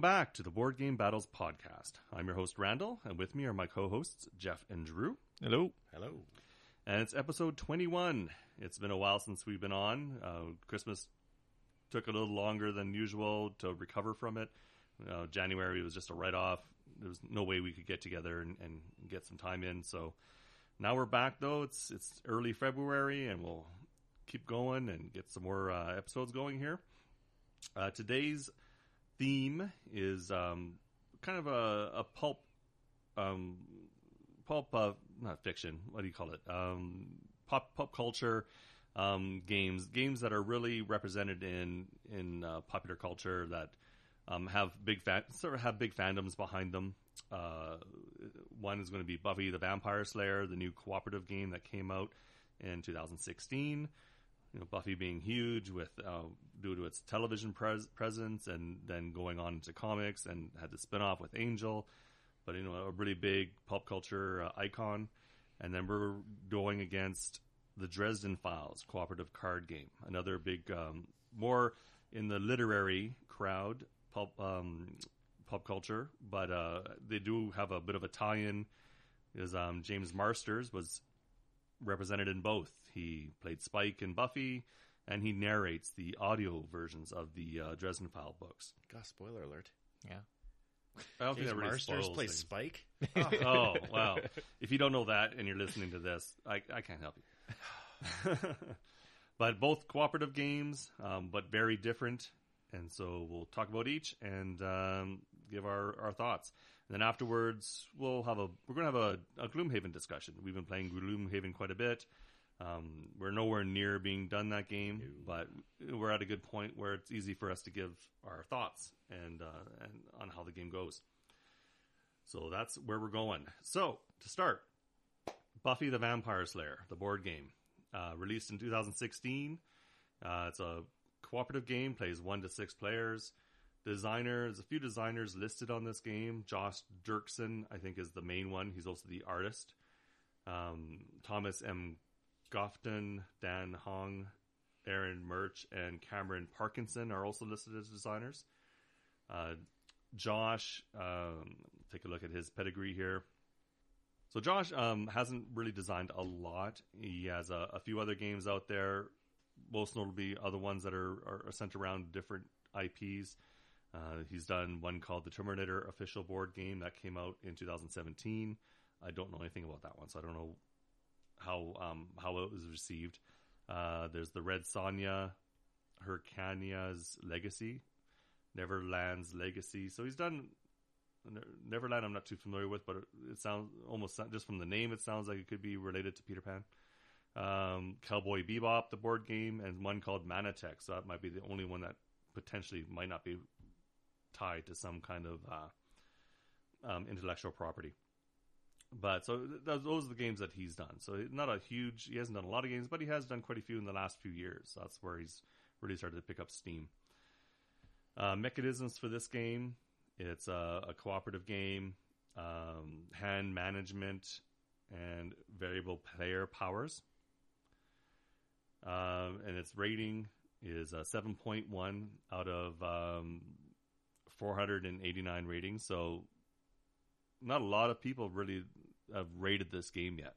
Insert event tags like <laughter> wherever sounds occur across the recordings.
Welcome back to the Board Game Battles podcast. I'm your host, Randall, and with me are my co hosts, Jeff and Drew. Hello. Hello. And it's episode 21. It's been a while since we've been on. Uh, Christmas took a little longer than usual to recover from it. Uh, January was just a write off. There was no way we could get together and, and get some time in. So now we're back, though. It's it's early February, and we'll keep going and get some more uh, episodes going here. Uh, today's theme is um, kind of a, a pulp, um, pulp, uh, not fiction. What do you call it? Um, pop pop culture um, games, games that are really represented in in uh, popular culture that um, have big fan, sort of have big fandoms behind them. Uh, one is going to be Buffy the Vampire Slayer, the new cooperative game that came out in 2016 you know, Buffy being huge with uh, due to its television pres- presence, and then going on into comics, and had the spinoff with Angel, but you know, a really big pop culture uh, icon. And then we're going against the Dresden Files cooperative card game, another big, um, more in the literary crowd, pulp um, pop culture, but uh, they do have a bit of a tie-in. Is um, James Marsters was represented in both. He played Spike in Buffy, and he narrates the audio versions of the uh, Dresden File books. God, spoiler alert. Yeah. I don't think James that really Marsters spoils plays things. Spike. <laughs> oh wow! <laughs> If you don't know that and you're listening to this, I, I can't help you. <laughs> but both cooperative games, um, but very different, and so we'll talk about each and um, give our, our thoughts. And then afterwards, we'll have a we're going to have a, a Gloomhaven discussion. We've been playing Gloomhaven quite a bit. Um, we're nowhere near being done that game, but we're at a good point where it's easy for us to give our thoughts and uh, and on how the game goes. So that's where we're going. So to start, Buffy the Vampire Slayer, the board game, uh, released in 2016. Uh, it's a cooperative game, plays one to six players. Designer, there's a few designers listed on this game. Josh Dirksen, I think, is the main one. He's also the artist. Um, Thomas M. Gofton, Dan Hong, Aaron Murch, and Cameron Parkinson are also listed as designers. Uh, Josh, um, take a look at his pedigree here. So Josh um, hasn't really designed a lot. He has a, a few other games out there, most notably other ones that are, are, centered around different IPs. Uh, he's done one called the Terminator official board game that came out in 2017. I don't know anything about that one, so I don't know how um, how it was received. Uh, there's the Red Sonja, Hyrcania's Legacy, Neverland's Legacy. So he's done Neverland. I'm not too familiar with, but it sounds almost just from the name, it sounds like it could be related to Peter Pan. Um, Cowboy Bebop, the board game, and one called Manatech. So that might be the only one that potentially might not be tied to some kind of uh, um, intellectual property. But so those are the games that he's done. So not a huge, he hasn't done a lot of games, but he has done quite a few in the last few years. So that's where he's really started to pick up steam. Uh, mechanisms for this game it's a, a cooperative game, um, hand management, and variable player powers. Um, and its rating is a 7.1 out of um, 489 ratings. So, not a lot of people really have rated this game yet.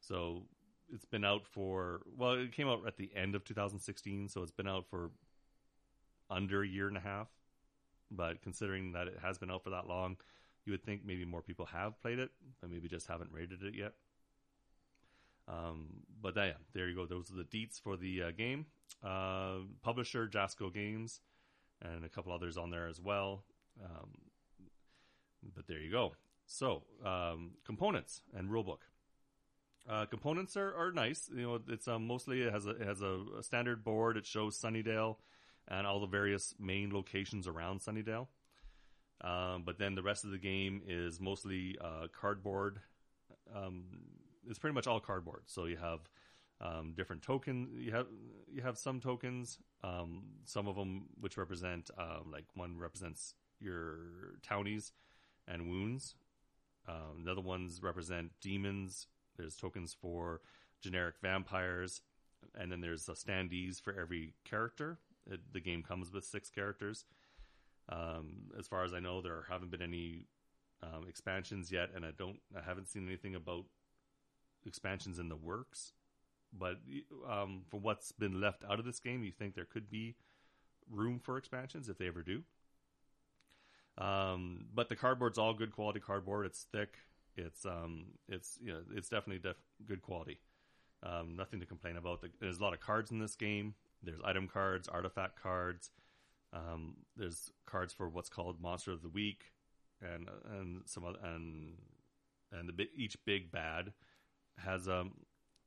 So, it's been out for, well, it came out at the end of 2016, so it's been out for under a year and a half. But considering that it has been out for that long, you would think maybe more people have played it, but maybe just haven't rated it yet. Um, but yeah, there you go. Those are the deets for the uh, game. Uh, publisher Jasco Games, and a couple others on there as well. Um, but there you go. So um, components and rulebook. Uh, components are, are nice. You know, it's um, mostly it has a it has a, a standard board. It shows Sunnydale and all the various main locations around Sunnydale. Um, but then the rest of the game is mostly uh, cardboard. Um, it's pretty much all cardboard. So you have um, different tokens. You have you have some tokens. Um, some of them which represent um, like one represents your townies and wounds. Um, the other ones represent demons. There's tokens for generic vampires, and then there's uh, standees for every character. It, the game comes with six characters. Um, as far as I know, there haven't been any um, expansions yet, and I don't, I haven't seen anything about expansions in the works. But um, from what's been left out of this game, you think there could be room for expansions if they ever do. Um, but the cardboard's all good quality cardboard. It's thick. It's um, it's you know, it's definitely def- good quality. Um, nothing to complain about. There's a lot of cards in this game. There's item cards, artifact cards. Um, there's cards for what's called Monster of the Week, and and some other, and and the each big bad has um,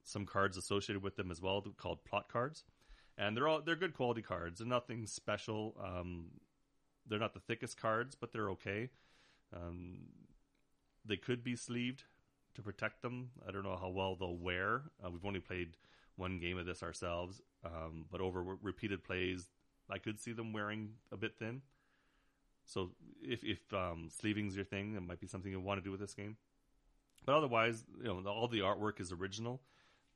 some cards associated with them as well called plot cards, and they're all they're good quality cards. They're nothing special. Um, they're not the thickest cards, but they're okay. Um, they could be sleeved to protect them. I don't know how well they'll wear. Uh, we've only played one game of this ourselves, um, but over re- repeated plays, I could see them wearing a bit thin. So if if um, sleeving's your thing, it might be something you want to do with this game. But otherwise, you know, all the artwork is original,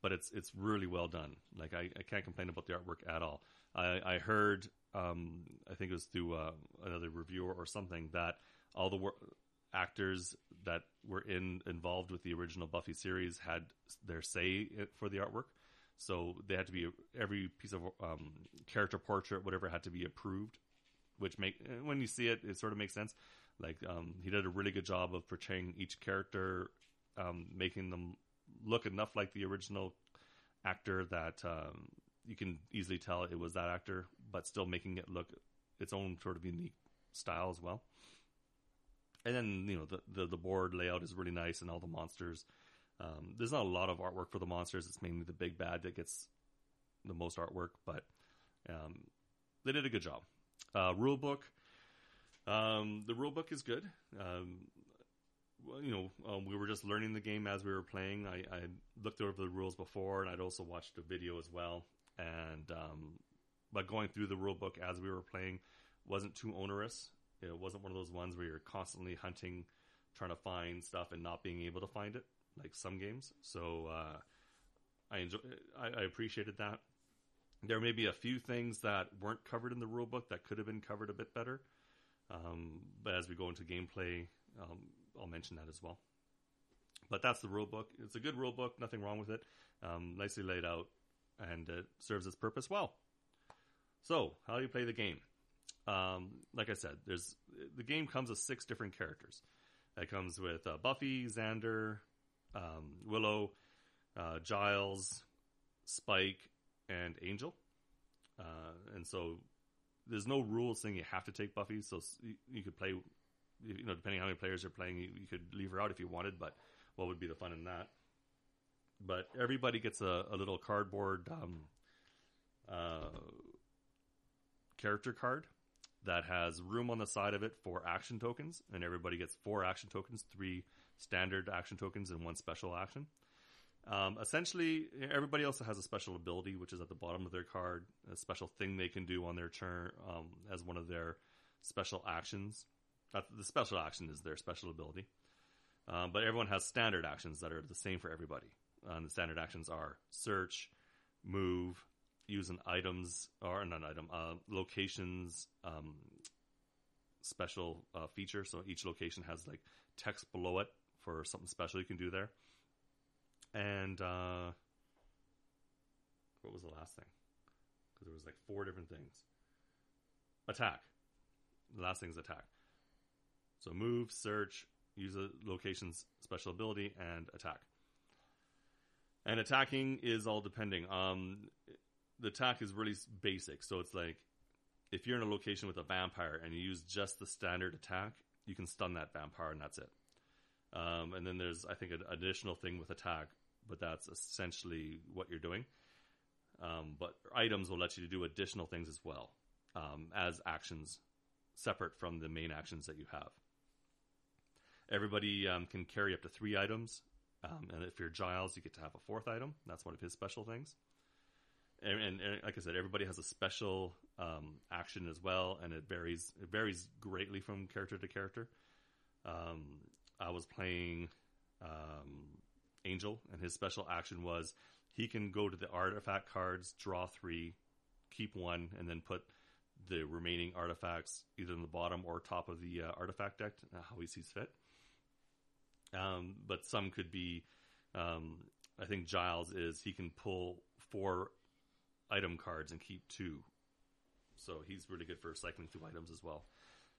but it's it's really well done. Like I, I can't complain about the artwork at all. I, I heard, um, I think it was through uh, another reviewer or something that all the wor- actors that were in involved with the original Buffy series had their say for the artwork. So they had to be every piece of um, character portrait, whatever, had to be approved. Which make when you see it, it sort of makes sense. Like um, he did a really good job of portraying each character, um, making them look enough like the original actor that um, you can easily tell it was that actor, but still making it look its own sort of unique style as well. And then you know the the, the board layout is really nice, and all the monsters. Um, there's not a lot of artwork for the monsters. It's mainly the big bad that gets the most artwork, but um, they did a good job. Uh, rule book. Um, the rule book is good. Um, well, you know, um, we were just learning the game as we were playing. I, I, looked over the rules before, and I'd also watched a video as well. And um, but going through the rule book as we were playing wasn't too onerous. It wasn't one of those ones where you're constantly hunting, trying to find stuff and not being able to find it, like some games. So uh, I enjoy. I, I appreciated that. There may be a few things that weren't covered in the rule book that could have been covered a bit better. Um, but as we go into gameplay, um, I'll mention that as well. But that's the rule book. It's a good rule book. Nothing wrong with it. Um, nicely laid out, and it serves its purpose well. So, how do you play the game? Um, like I said, there's the game comes with six different characters. It comes with uh, Buffy, Xander, um, Willow, uh, Giles, Spike, and Angel. Uh, and so there's no rule saying you have to take Buffy. So you, you could play, you know, depending on how many players you're playing, you, you, could leave her out if you wanted. But what would be the fun in that? But everybody gets a, a little cardboard um, uh, character card that has room on the side of it for action tokens, and everybody gets four action tokens, three standard action tokens, and one special action. Um, essentially, everybody also has a special ability, which is at the bottom of their card, a special thing they can do on their turn um, as one of their special actions. Uh, the special action is their special ability. Um, but everyone has standard actions that are the same for everybody. Um, the standard actions are search, move, use an items or not item uh, locations um, special uh, feature. So each location has like text below it for something special you can do there. And uh, what was the last thing? Because there was like four different things. Attack. The last thing is attack. So move, search, use a location's special ability, and attack. And attacking is all depending. Um, the attack is really basic. So it's like if you're in a location with a vampire and you use just the standard attack, you can stun that vampire and that's it. Um, and then there's, I think, an additional thing with attack, but that's essentially what you're doing. Um, but items will let you do additional things as well um, as actions separate from the main actions that you have. Everybody um, can carry up to three items, um, and if you're Giles, you get to have a fourth item. That's one of his special things and, and, and, like I said, everybody has a special um, action as well, and it varies. It varies greatly from character to character. Um, I was playing um, Angel, and his special action was he can go to the artifact cards, draw three, keep one, and then put the remaining artifacts either in the bottom or top of the uh, artifact deck, uh, how he sees fit. Um, but some could be, um, I think Giles is he can pull four item cards and keep two, so he's really good for cycling through items as well.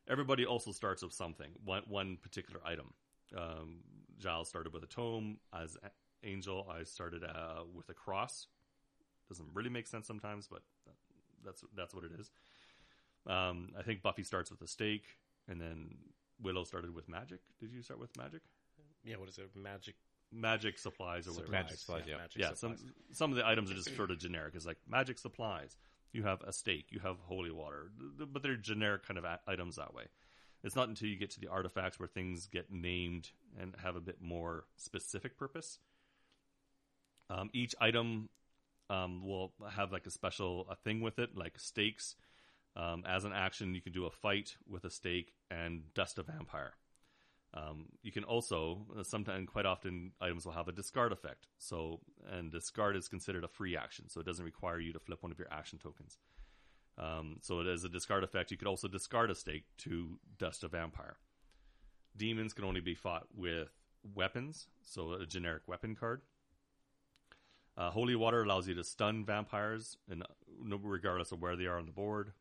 Everybody also starts with something, one one particular item. Um, Giles started with a tome as Angel. I started uh, with a cross. Doesn't really make sense sometimes, but that's that's what it is. Um, I think Buffy starts with a stake, and then Willow started with magic. Did you start with magic? Yeah, what is it? Magic Magic supplies or whatever. supplies. Magic supplies, yeah. magic yeah, supplies. some some of the items are just sort of generic. It's like magic supplies. You have a stake. You have holy water, Th- th- but they're generic kind of items that way. It's not until you get to the artifacts where things get named and have a bit more specific purpose. Um, each item um, will have like a special a thing with it, like stakes. Um, as an action, you can do a fight with a stake and dust a vampire. Um, you can also uh, sometimes, quite often, items will have a discard effect. So, and discard is considered a free action, so it doesn't require you to flip one of your action tokens. Um, so, it as a discard effect, you could also discard a stake to dust a vampire. Demons can only be fought with weapons, so a generic weapon card. Uh, Holy Water allows you to stun vampires, and regardless of where they are on the board.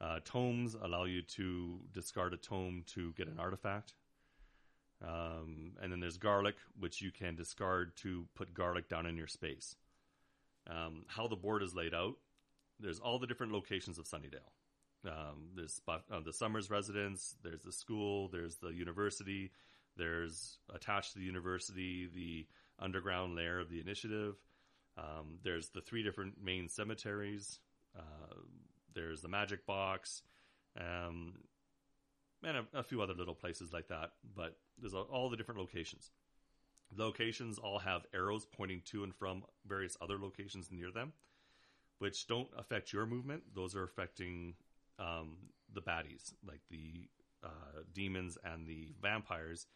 Uh, tomes allow you to discard a tome to get an artifact. Um, and then there's garlic, which you can discard to put garlic down in your space. Um, how the board is laid out, there's all the different locations of Sunnydale. Um, there's uh, the Summers residence, there's the school, there's the university, there's attached to the university the underground lair of the initiative. Um, there's the three different main cemeteries. Uh, there's the magic box. Um, and a, a few other little places like that. But there's all the different locations. Locations all have arrows pointing to and from various other locations near them, which don't affect your movement. Those are affecting um, the baddies, like the uh, demons and the vampires.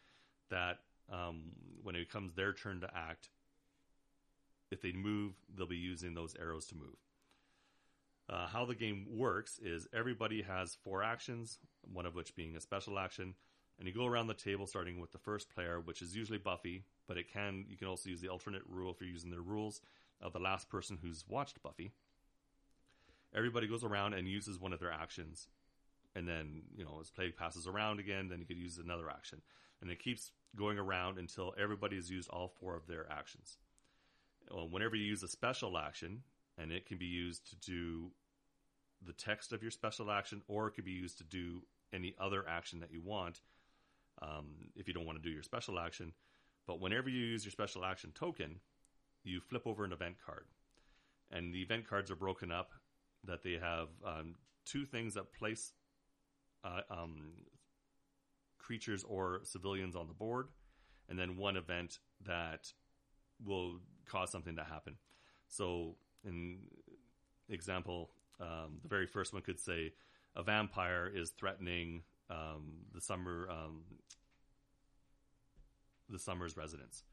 That um, when it comes their turn to act, if they move, they'll be using those arrows to move. Uh, how the game works is everybody has four actions, one of which being a special action, and you go around the table starting with the first player, which is usually Buffy, but it can you can also use the alternate rule if you're using their rules of the last person who's watched Buffy. Everybody goes around and uses one of their actions, and then you know as play passes around again, then you could use another action, and it keeps going around until everybody has used all four of their actions. Well, whenever you use a special action, and it can be used to do the text of your special action, or it could be used to do any other action that you want um, if you don't want to do your special action. But whenever you use your special action token, you flip over an event card. And the event cards are broken up that they have um, two things that place uh, um, creatures or civilians on the board, and then one event that will cause something to happen. So, in example, um, the very first one could say a vampire is threatening um, the summer um, the summer's residence.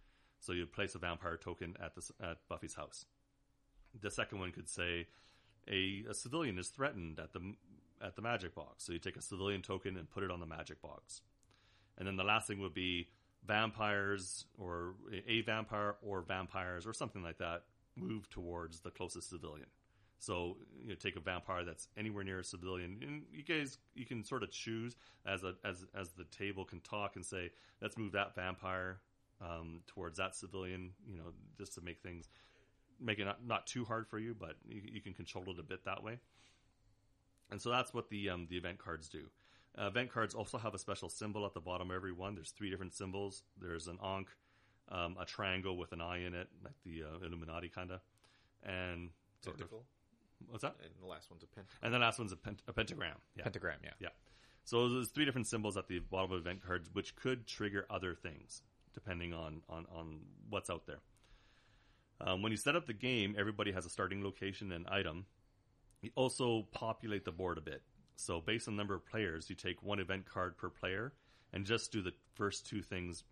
So you place a vampire token at the at Buffy's house. The second one could say a, a civilian is threatened at the at the magic box. So you take a civilian token and put it on the magic box. And then the last thing would be vampires or a vampire or vampires or something like that move towards the closest civilian. So you know, take a vampire that's anywhere near a civilian, and you guys you can sort of choose as a as as the table can talk and say, let's move that vampire um, towards that civilian. You know, just to make things make it not, not too hard for you, but you, you can control it a bit that way. And so that's what the um, the event cards do. Uh, event cards also have a special symbol at the bottom of every one. There's three different symbols. There's an ankh, um, a triangle with an eye in it, like the uh, Illuminati kind of, and sort of what's that? And the last one's a pentagram. And the last one's a, pent- a pentagram. Yeah. Pentagram, yeah. Yeah. So there's three different symbols at the bottom of event cards, which could trigger other things depending on on, on what's out there. Um, when you set up the game, everybody has a starting location and item. You also populate the board a bit. So based on the number of players, you take one event card per player and just do the first two things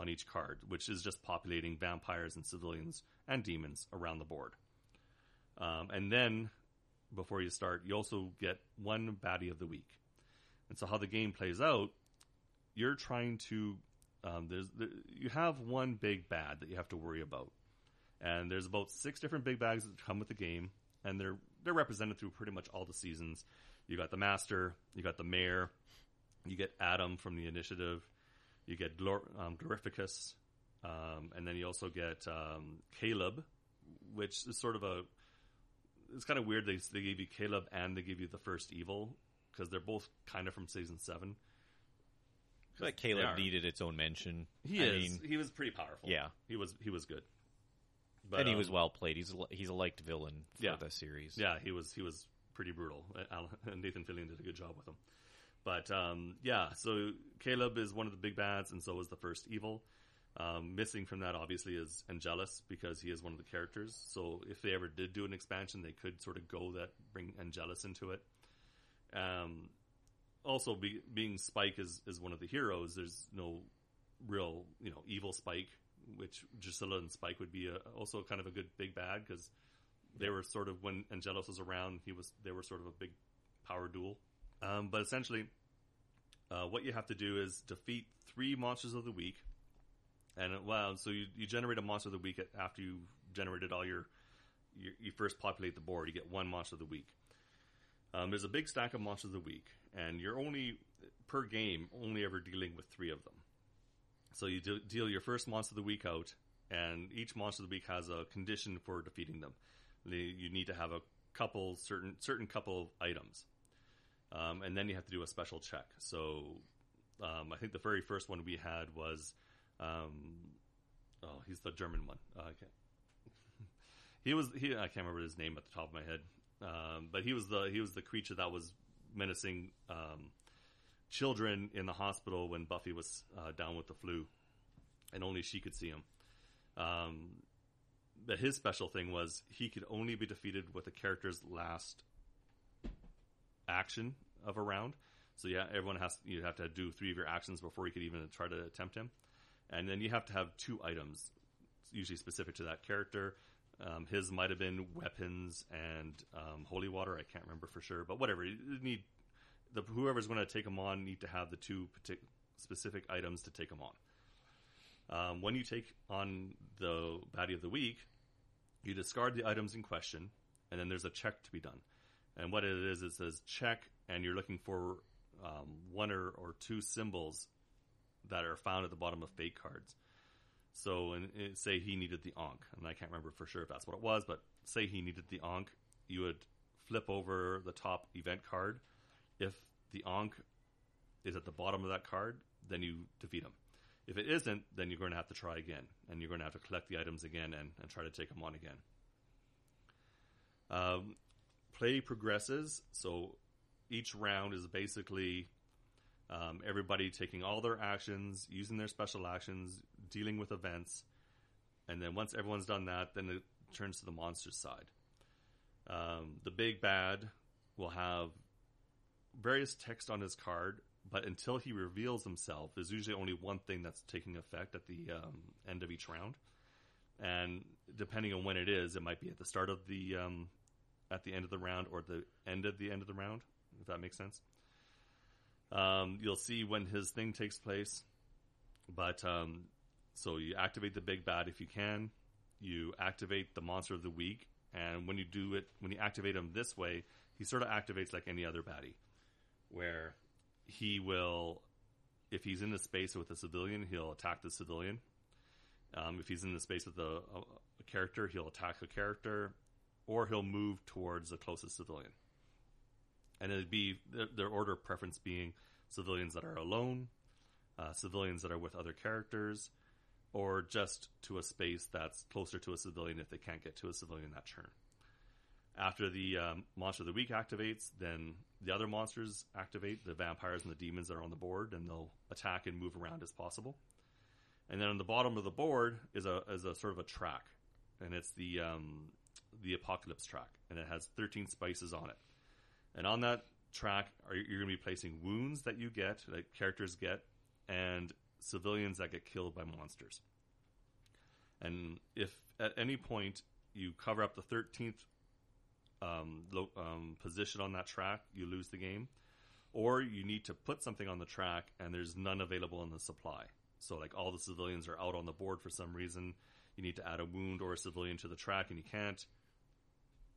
on each card, which is just populating vampires and civilians and demons around the board. Um, and then before you start, you also get one baddie of the week. And so, how the game plays out, you're trying to um, there's there, you have one big bad that you have to worry about, and there's about six different big bads that come with the game, and they're they're represented through pretty much all the seasons. You got the master, you got the mayor, you get Adam from the initiative, you get Glor- um, Glorificus, um, and then you also get um, Caleb, which is sort of a. It's kind of weird. They they gave you Caleb and they give you the first evil because they're both kind of from season seven. But They Caleb needed its own mention. He I is. mean, he was pretty powerful. Yeah. he was. He was good. and he was um, well played. He's a, he's a liked villain for Yeah. the series. Yeah, he was. He was pretty brutal. Alan, <laughs> Nathan Fillion did a good job with him. But um, yeah, so Caleb is one of the big bads, and so is the first evil. Um, missing from that, obviously, is Angelus because he is one of the characters. So if they ever did do an expansion, they could sort of go that bring Angelus into it. Um, also, be, being Spike is, is one of the heroes. There's no real, you know, evil Spike, which Drusilla and Spike would be a, also kind of a good big bad because they were sort of when Angelus was around, he was they were sort of a big power duel. Um, but essentially, uh, what you have to do is defeat three monsters of the week, and wow, so you, you generate a monster of the week after you've generated all your, your you first populate the board. You get one monster of the week. Um, there's a big stack of monsters of the week, and you're only per game only ever dealing with three of them. So you deal your first monster of the week out, and each monster of the week has a condition for defeating them. You need to have a couple certain certain couple of items, um, and then you have to do a special check. So um, I think the very first one we had was, um, oh, he's the German one. Uh, I can't. <laughs> he was he. I can't remember his name at the top of my head, um, but he was the he was the creature that was menacing um, children in the hospital when Buffy was uh, down with the flu, and only she could see him. Um, but his special thing was he could only be defeated with the character's last action of a round. So yeah, everyone has you have to do three of your actions before you could even try to attempt him, and then you have to have two items, usually specific to that character. Um, his might have been weapons and um, holy water. I can't remember for sure, but whatever. You need the whoever's going to take him on need to have the two partic- specific items to take him on. Um, when you take on the baddie of the week, you discard the items in question, and then there's a check to be done. And what it is, it says check, and you're looking for um, one or, or two symbols that are found at the bottom of fate cards. So, and, and say he needed the Ankh, and I can't remember for sure if that's what it was, but say he needed the Ankh, you would flip over the top event card. If the Ankh is at the bottom of that card, then you defeat him. If it isn't, then you're going to have to try again, and you're going to have to collect the items again and, and try to take them on again. Um, play progresses, so each round is basically um, everybody taking all their actions, using their special actions, dealing with events, and then once everyone's done that, then it turns to the monster side. Um, the big bad will have various text on his card, but until he reveals himself, there's usually only one thing that's taking effect at the um, end of each round. And depending on when it is, it might be at the start of the um, at the end of the round or the end of the end of the round, if that makes sense. Um, you'll see when his thing takes place, but um, so you activate the big bad if you can. You activate the monster of the week, and when you do it, when you activate him this way, he sort of activates like any other baddie, where he will, if he's in the space with a civilian, he'll attack the civilian. Um, if he's in the space with a, a, a character, he'll attack a character, or he'll move towards the closest civilian. And it'd be their, order of preference being civilians that are alone, uh, civilians that are with other characters, or just to a space that's closer to a civilian if they can't get to a civilian that turn. After the um, monster of the week activates, then the other monsters activate, the vampires and the demons that are on the board, and they'll attack and move around as possible. And then on the bottom of the board is a is a sort of a track, and it's the um, the apocalypse track, and it has 13 spices on it. And on that track, are you're going to be placing wounds that you get, that characters get, and civilians that get killed by monsters. And if at any point you cover up the 13th um, lo- um, position on that track, you lose the game. Or you need to put something on the track and there's none available in the supply. So, like all the civilians are out on the board for some reason. You need to add a wound or a civilian to the track and you can't,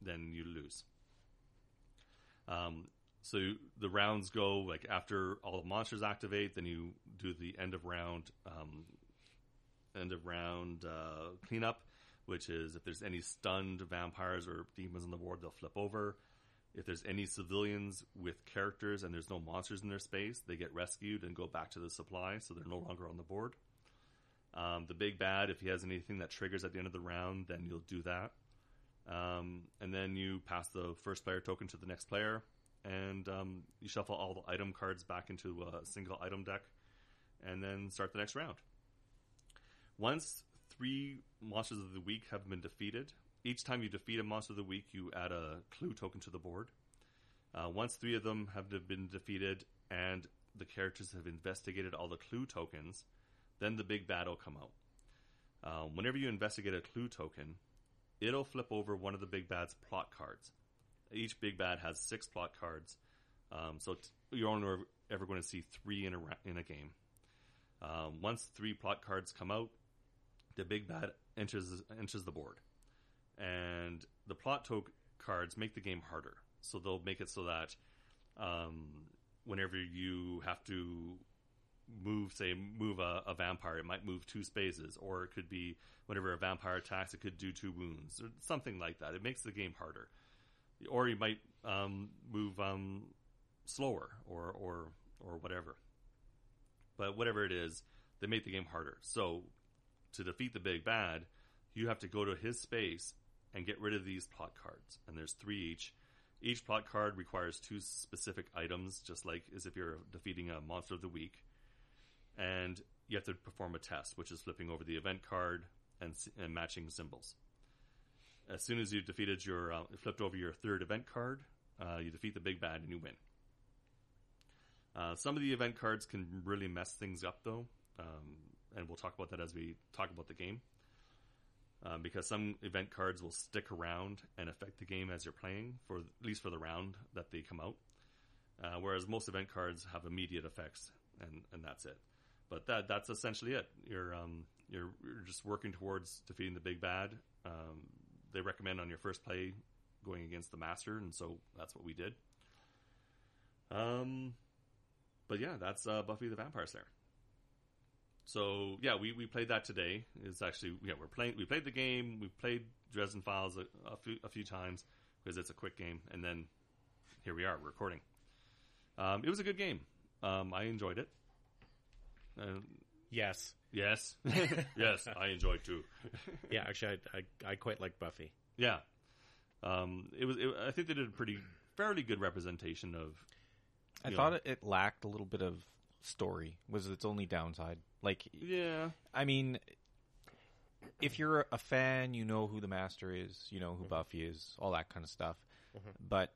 then you lose. Um, so the rounds go like after all the monsters activate, then you do the end of round, um, end of round uh, cleanup, which is if there's any stunned vampires or demons on the board, they'll flip over. If there's any civilians with characters and there's no monsters in their space, they get rescued and go back to the supply, so they're no longer on the board. Um, the big bad, if he has anything that triggers at the end of the round, then you'll do that. Um, and then you pass the first player token to the next player, and um, you shuffle all the item cards back into a single item deck, and then start the next round. Once three monsters of the week have been defeated, each time you defeat a monster of the week, you add a clue token to the board. Uh, once three of them have been defeated and the characters have investigated all the clue tokens, then the big will come out. Uh, whenever you investigate a clue token, it'll flip over one of the big bad's plot cards. Each big bad has six plot cards, um, so t- you're only ever, going to see three in a ra- in a game. Um, once three plot cards come out, the big bad enters enters the board, and the plot to- cards make the game harder. So they'll make it so that um, whenever you have to move, say, move a, a, vampire, it might move two spaces, or it could be whenever a vampire attacks, it could do two wounds, or something like that. It makes the game harder. Or you might um, move um, slower, or or or whatever. But whatever it is, they make the game harder. So to defeat the big bad, you have to go to his space and get rid of these plot cards, and there's three each. Each plot card requires two specific items, just like as if you're defeating a monster of the week and you have to perform a test, which is flipping over the event card and, and matching symbols. As soon as you defeated your uh, flipped over your third event card, uh, you defeat the big bad and you win. Uh, some of the event cards can really mess things up, though, um, and we'll talk about that as we talk about the game. Um, because some event cards will stick around and affect the game as you're playing, for at least for the round that they come out. Uh, whereas most event cards have immediate effects, and, and that's it but that that's essentially it. You're um, you're, you're just working towards defeating the big bad. Um, they recommend on your first play going against the master, and so that's what we did. Um, but yeah, that's uh, Buffy the Vampire Slayer. So yeah, we, we played that today. It's actually yeah we're playing we played the game. We played Dresden Files a, a few a few times because it's a quick game, and then here we are recording. Um, it was a good game. Um, I enjoyed it. Uh, Yes. yes, <laughs> yes, I enjoyed too. <laughs> Yeah, actually, I, I, I quite like Buffy. Yeah, um, it was. It, I think they did a pretty fairly good representation of. I you thought it, it lacked a little bit of story. Was its only downside. Like, Yeah, I mean, if you're a fan, you know who the Master is, you know who Buffy is, all that kind of stuff. But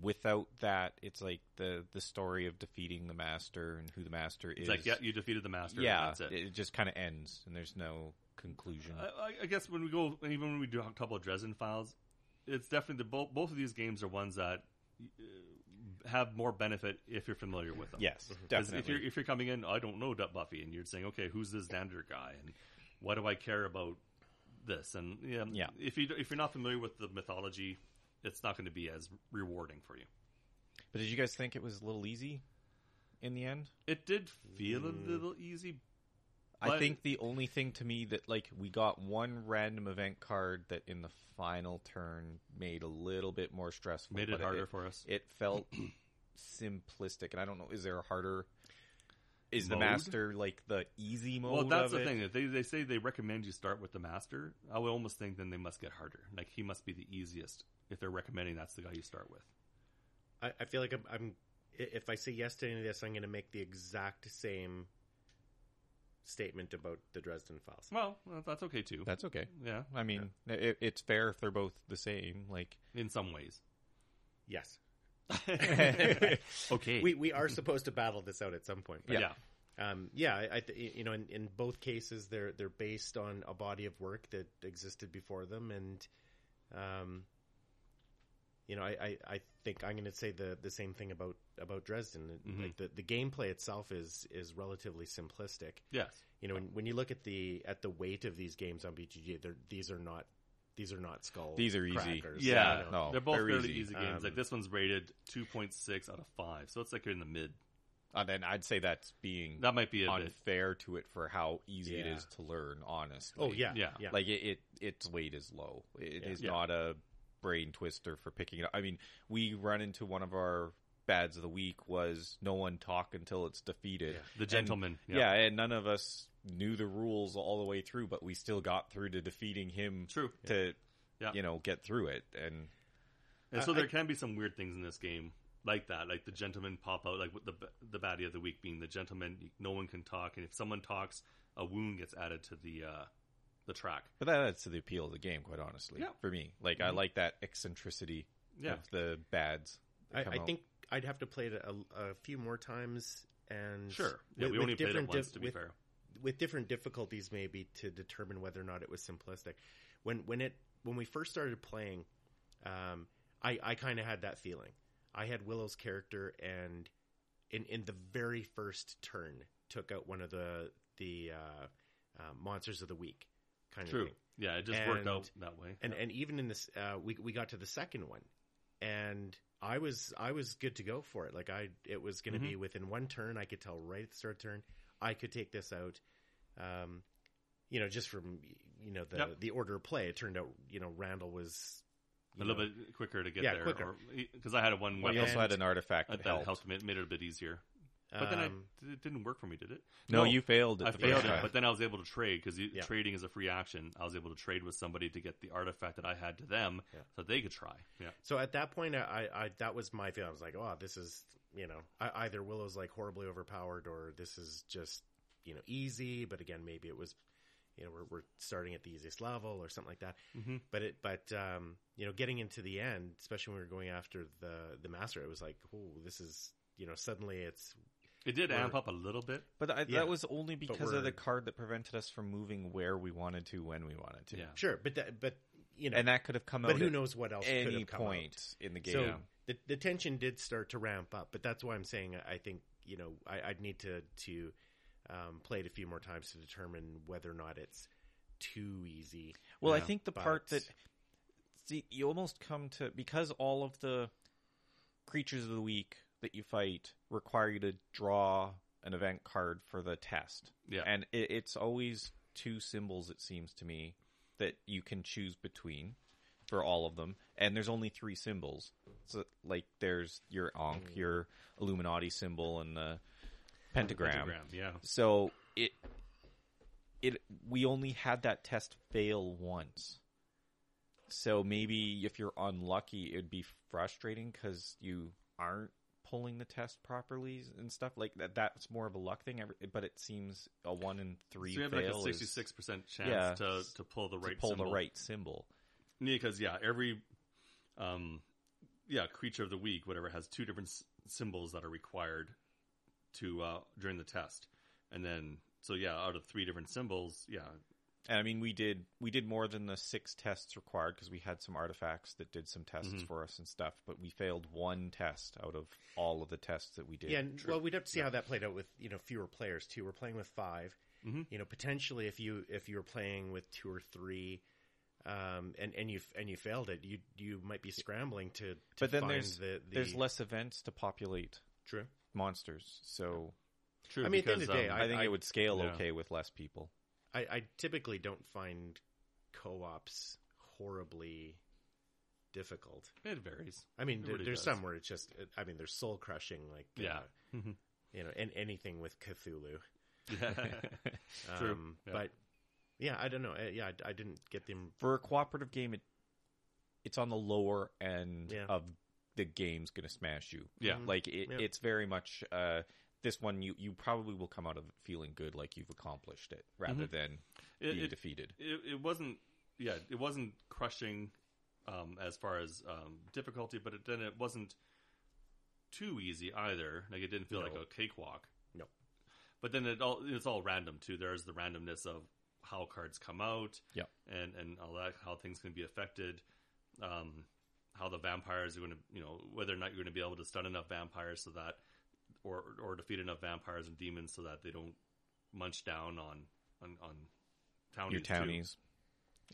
without that, it's like the the story of defeating the Master and who the Master is. it's like yeah, you defeated the master. yeah, that's it. it just kind of ends, and there's no conclusion. I, I- I guess when we go, even when we do a couple of Dresden Files, it's definitely the both both of these games are ones that uh, have more benefit if you're familiar with them. Yes, definitely. If you're if you're coming in, I don't know Buffy, and you're saying, okay, who's this Xander guy, and why do I care about this? And yeah, Yeah. if you if you're not familiar with the mythology, it's not going to be as rewarding for you. but did you guys think it was a little easy in the end? It did feel a little easy. I think the only thing to me that like we got one random event card that in the final turn made a little bit more stressful. Made it harder for us. It felt <clears throat> simplistic, and I don't know. Is there a harder? Is the Mode? master like the easy mode? Well, that's of the it? thing. If They they say they recommend you start with the master. I would almost think then they must get harder. Like he must be the easiest if they're recommending that's the guy you start with. I, I feel like I'm, I'm. If I say yes to any of this, I'm going to make the exact same statement about the Dresden Files. Well, well, that's okay too. That's okay. yeah, I mean, it, it's fair if they're both the same. Like, in some ways. Yes, <laughs> Okay. we we are supposed to battle this out at some point. But yeah. Um, yeah, I, I th- you know, in, in both cases, they're they're based on a body of work that existed before them, and um, you know, I, I, I think I'm going to say the, the same thing about, about Dresden. Mhm. Like the, the gameplay itself is is relatively simplistic. Yes. You know, when, when you look at the at the weight of these games on BGG, they're, these are not these are not skull. These are easy. crackers. Yeah, you know. no. they're both fairly easy. easy, games. Um, like this one's rated 2.6 out of 5, so it's like you're in the mid. And then I'd say that's being That might be a bit. unfair to it for how easy it Yeah. is to learn. Honestly. Oh yeah, Yeah. yeah. Like it, it its weight is low. It is Yeah. not a brain twister for picking it up. I mean, we run into one of our bads of the week was no one talk until it's defeated. The gentleman. Yeah, and none of us knew the rules all the way through, but we still got through to defeating him True. to Yeah. you know get through it. And And so I- there can be some weird things in this game like that, like the gentleman pop out, like the the baddie of the week being the gentleman. No one can talk, and if someone talks, a wound gets added to the uh, the track. but that adds to the appeal of the game, quite honestly. Yeah. For me, like I Mhm. like that eccentricity Yeah, of the bads. I, I think I'd have to play it a, a few more times and sure. Yeah, with- we only played it different once, dif- to be with, fair. with different difficulties maybe to determine whether or not it was simplistic. When when it when we first started playing, um, I I kind of had that feeling. I had Willow's character, and in in the very first turn, took out one of the the uh, uh, monsters of the week kind True. of thing. Yeah, it just worked out that way. And and even in this, uh, we we got to the second one, and I was I was good to go for it. Like I, it was going to Mm-hmm. be within one turn. I could tell right at the start of the turn, I could take this out. Um, you know, just from you know the Yep. the order of play, it turned out you know Randall was a little know, bit quicker to get Yeah, there, quicker. because I had a one Well, weapon you also and- had an artifact that, that, that helped. helped made, made it a bit easier. But then I, um, it didn't work for me, did it? No, you failed. It I the failed first it, but then I was able to trade because Yeah. trading is a free action. I was able to trade with somebody to get the artifact that I had to them, Yeah. so they could try. Yeah, So at that point, I, I that was my feeling. I was like, oh, this is you know I, either Willow's like horribly overpowered or this is just you know easy. But again, maybe it was you know we're we're starting at the easiest level or something like that. Mhm. But it but um, you know getting into the end, especially when we were going after the the master, it was like, oh, this is you know suddenly it's it did We're- amp up a little bit. But I, Yeah. that was only because of we're- the card that prevented us from moving where we wanted to when we wanted to. Yeah, sure, but that, but you know, And that could have come but out who at knows what else could any have come point out. in the game. So the the tension did start to ramp up, but that's why I'm saying I think you know I, I'd need to to um, play it a few more times to determine whether or not it's too easy. Well, I Yeah, think the part that see you almost come to because all of the creatures of the week that you fight require you to draw an event card for the test, yeah, and it, it's always two symbols. It seems to me that you can choose between for all of them, and there's only three symbols. So, like, there's your Ankh, Mm. your Illuminati symbol, and the pentagram. Pentagram, yeah, So it it we only had that test fail once. So maybe if you're unlucky, it'd be frustrating because you aren't pulling the test properly and stuff like that. That's more of a luck thing. But it seems a one in three so you have like a sixty-six percent chance Yeah. to to pull the right pull symbol. the right symbol. Yeah, because yeah, every um, yeah, creature of the week, whatever, has two different s- symbols that are required to uh during the test, and then so yeah, out of three different symbols, yeah, And I mean, we did we did more than the six tests required because we had some artifacts that did some tests Mhm. for us and stuff. But we failed one test out of all of the tests that we did. Yeah, and, well, we'd have to see how that played out with you know fewer players too. We're playing with 5 Mhm. You know, potentially if you if you were playing with two or three, um, and and you and you failed it, you you might be scrambling to. to but then find there's the, the there's less events to populate true. monsters, so true. I mean, at the end of the day, um, I, think I- it would scale yeah. okay with less people. I, I typically don't find co-ops horribly difficult. it varies. I mean, there, really there's does. some where it's just, I mean, there's soul crushing, like Yeah. uh, you know, and anything with Cthulhu. Yeah. <laughs> True. Um, Yeah. But yeah, I don't know. Uh, Yeah, I, I didn't get them. For a cooperative game, it it's on the lower end Yeah. of the game's going to smash you. Yeah. Mhm. Like it, Yeah. it's very much uh, this one. You you probably will come out of feeling good, like you've accomplished it, rather Mhm. than It, being it, defeated. it, it wasn't yeah it wasn't crushing um, as far as um, difficulty but it, then it wasn't too easy either like it didn't feel like a cakewalk No. but then it all it's all random too there's the randomness of how cards come out Yep. and and all that how things can be affected um, how the vampires are going to, you know, whether or not you're going to be able to stun enough vampires so that, or or defeat enough vampires and demons so that they don't munch down on on, on townies. Your too. townies.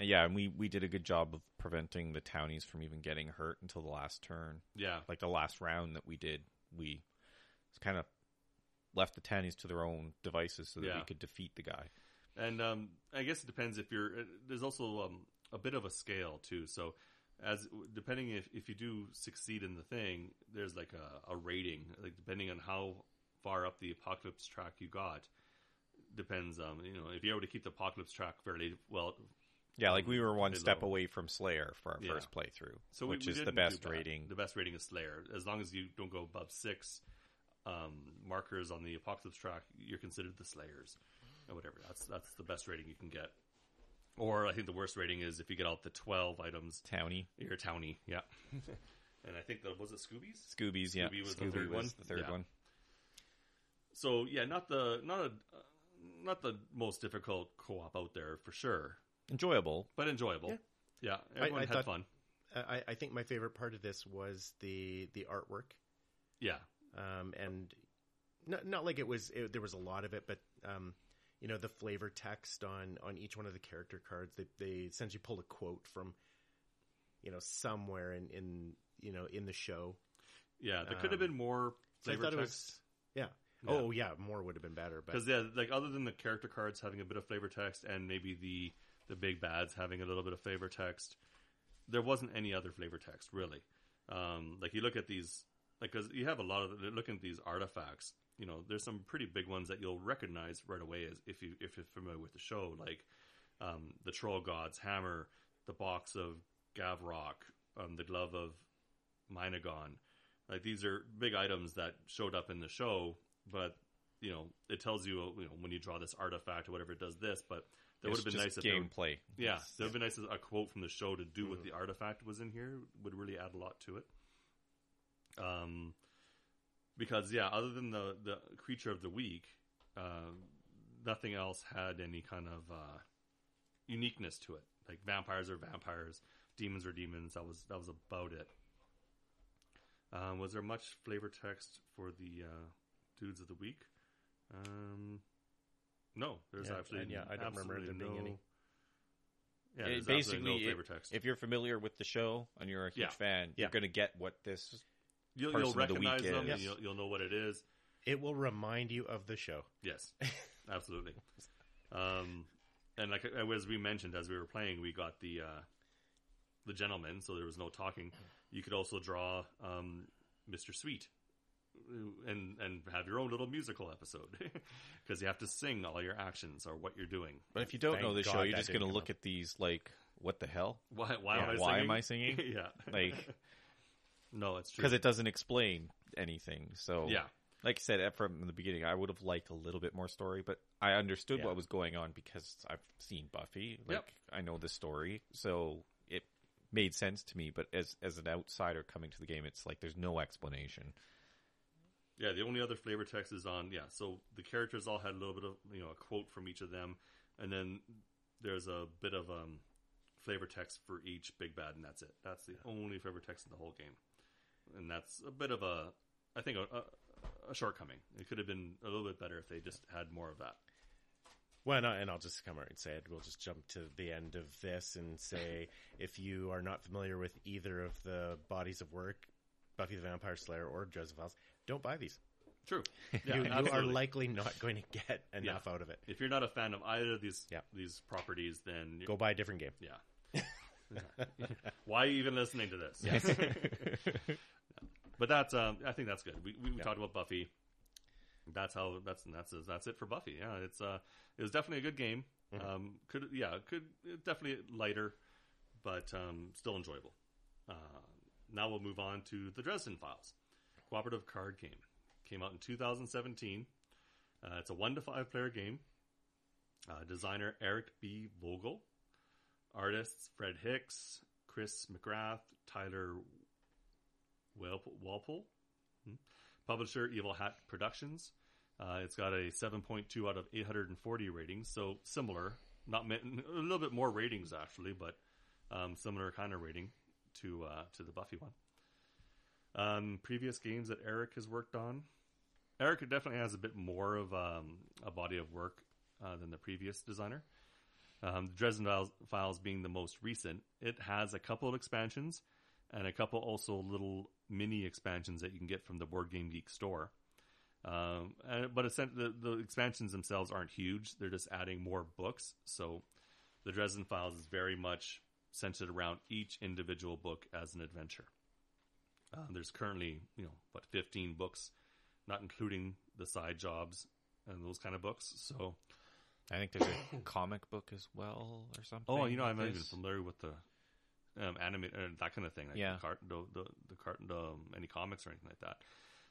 Yeah, and we, we did a good job of preventing the townies from even getting hurt until the last turn. Yeah, Like the last round that we did, we it's kind of left the townies to their own devices so that Yeah. we could defeat the guy. and um, I guess it depends if you're. uh, There's also um, a bit of a scale too. So, as depending if if you do succeed in the thing, there's like a, a rating, like depending on how far up the apocalypse track you got. Depends, um, you know, if you're able to keep the apocalypse track fairly well. Yeah, like we were one step low. away from Slayer for our Yeah. first playthrough, So which we is the best rating. The best rating is Slayer. As long as you don't go above six um, markers on the apocalypse track, you're considered the Slayers or whatever. That's that's the best rating you can get. Or I think the worst rating is if you get out the twelve items, Townie, you're a townie. Yeah. <laughs> and I think that was it. Scoobies. Scoobies, yeah, Scooby was the third was one? the third Yeah. one. So yeah, not the not a uh, not the most difficult co-op out there for sure, Enjoyable. but enjoyable. Yeah. Yeah, I- everyone I had thought- fun. I, I think my favorite part of this was the the artwork, Yeah, um, and not not like it was it, there was a lot of it, but um, you know the flavor text on on each one of the character cards. They they essentially pulled a quote from you know somewhere in in you know in the show. yeah. There could have Um, been more flavor thought it text. was yeah. Yeah. Oh yeah, more would have been better, but Because yeah, like other than the character cards having a bit of flavor text and maybe the the big bads having a little bit of flavor text, there wasn't any other flavor text really. Um, like you look at these, like because you have a lot of looking at these artifacts. You know, there's some pretty big ones that you'll recognize right away as if you if you're familiar with the show, like um, the troll god's hammer, the box of Gavrok, um, the glove of Myhnegon. Like these are big items that showed up in the show, but you know it tells you, you know, when you draw this artifact or whatever it does this. But there would have been nice just if there, gameplay. yeah, there would have been nice a quote from the show to do Mm-hmm. with the artifact was in here would really add a lot to it. Um, because yeah, other than the the creature of the week, uh, nothing else had any kind of uh, uniqueness to it. Like vampires are vampires, demons are demons. That was that was about it. Um, was there much flavor text for the uh, dudes of the week? Um, no, there's Yeah, actually and yeah, I don't remember there being no- any. Yeah, It- basically, no flavor it- text. if you're familiar with the show and you're a huge Yeah. fan, Yeah. you're going to get what this. You'll, you'll of the recognize week them, is- and you'll, you'll know what it is. It will remind you of the show. Yes, <laughs> absolutely. Um, and like uh, as we mentioned as we were playing, we got the uh, the gentleman, so there was no talking. You could also draw um, Mr. Sweet uh, and and have your own little musical episode <laughs> because you have to sing all your actions or what you're doing. But if you don't Thank know the show, you're just going to look come at these like, what the hell? Why? Why Yeah, am I why singing? am I singing? <laughs> yeah, Like, no, it's true because it doesn't explain anything. So Yeah, like I said from the beginning, I would have liked a little bit more story, but I understood Yeah. what was going on because I've seen Buffy. Like Yep. I know the story, so it made sense to me. But as as an outsider coming to the game, it's like there's no explanation. Yeah, the only other flavor text is on yeah. So the characters all had a little bit of you know a quote from each of them, and then there's a bit of um flavor text for each big bad, and that's it. That's the only flavor text in the whole game, and that's a bit of a I think a, a, a shortcoming. It could have been a little bit better if they just had more of that. Well, and, I, and I'll just come out and say it. We'll just jump to the end of this and say <laughs> if you are not familiar with either of the bodies of work, Buffy the Vampire Slayer or Files, don't buy these. True. <laughs> Yeah, you, you are likely not going to get enough out of it. if you're not a fan of either of these Yeah. these properties, then Go buy a different game. Yeah. <laughs> Why are you even listening to this? But that's um I think that's good. We we, we Yeah. talked about Buffy. That's how that's that's that's it for Buffy. Yeah, it's uh it was definitely a good game. Mm-hmm. Um could yeah, could definitely lighter but um still enjoyable. Uh now we'll move on to the Dresden Files. Cooperative card game. Came out in 2017. Uh, it's a 1 to 5 player game. Uh, designer Eric B. Vogel. Artists Fred Hicks, Chris McGrath, Tyler Walpole. Hmm. Publisher Evil Hat Productions. Uh, it's got a 7.2 out of 840 ratings, so similar. Not a little bit more ratings actually, but um, similar kind of rating to uh, to the Buffy one. Um, previous games that Eric has worked on, Eric definitely has a bit more of um, a body of work uh, than the previous designer. Um, Dresden Files, Files being the most recent, it has a couple of expansions and a couple also little mini expansions that you can get from the Board Game Geek store. Um, and, but the, the expansions themselves aren't huge; they're just adding more books. So the Dresden Files is very much centered around each individual book as an adventure. Uh, there's currently, you know, what 15 books, not including the side jobs and those kind of books. So I think there's a <coughs> comic book as well or something. Oh, you know, I'm not even familiar with the um, anime uh, that kind of thing. Like Yeah. the cart, the the, the, cart, um, any comics or anything like that.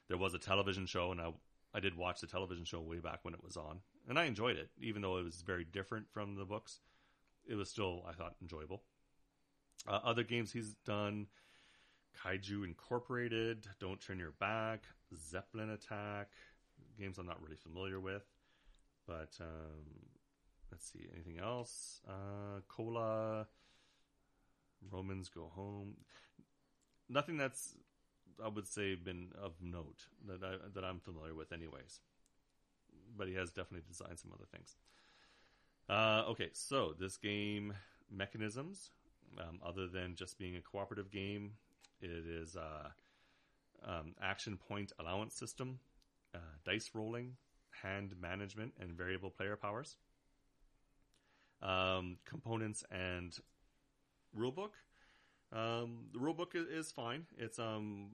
There was a television show, and I I did watch the television show way back when it was on, and I enjoyed it, even though it was very different from the books. It was still, I thought, enjoyable. Uh, other games he's done: Kaiju Incorporated, Don't Turn Your Back, Zeppelin Attack. Games I'm not really familiar with, but um, let's see anything else. Uh, Cola, Romans Go Home. Nothing that's I would say been of note that I that I'm familiar with, anyways. But he has definitely designed some other things. Uh, okay, so this game mechanisms, um, other than just being a cooperative game, it is uh, um, action point allowance system, uh, dice rolling, hand management, and variable player powers. Um, components and rulebook. Um, the rulebook is, is fine. It's um,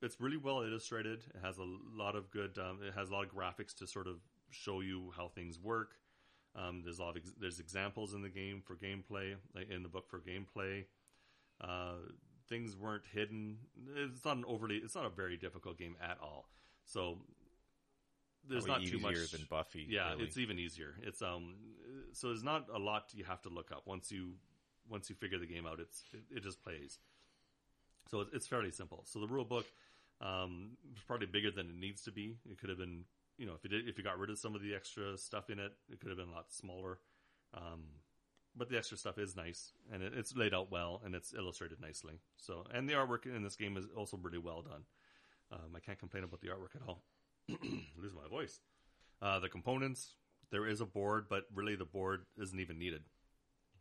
it's really well illustrated. It has a lot of good. Um, it has a lot of graphics to sort of show you how things work. Um, there's a lot of ex- there's examples in the game for gameplay, like in the book for gameplay. Uh, things weren't hidden. It's not an overly. It's not a very difficult game at all. So there's Probably not too much easier than Buffy. yeah, really. it's even easier. It's um, so there's not a lot you have to look up once you once you figure the game out. It's it, it just plays. So it's, it's fairly simple. So the rule book um, is probably bigger than it needs to be. It could have been, you know, if it did, if you got rid of some of the extra stuff in it, it could have been a lot smaller. Um, but the extra stuff is nice, and it, it's laid out well, and it's illustrated nicely. So, and the artwork in this game is also really well done. Um, I can't complain about the artwork at all. <clears throat> Lose my voice. Uh, the components, there is a board, but really the board isn't even needed.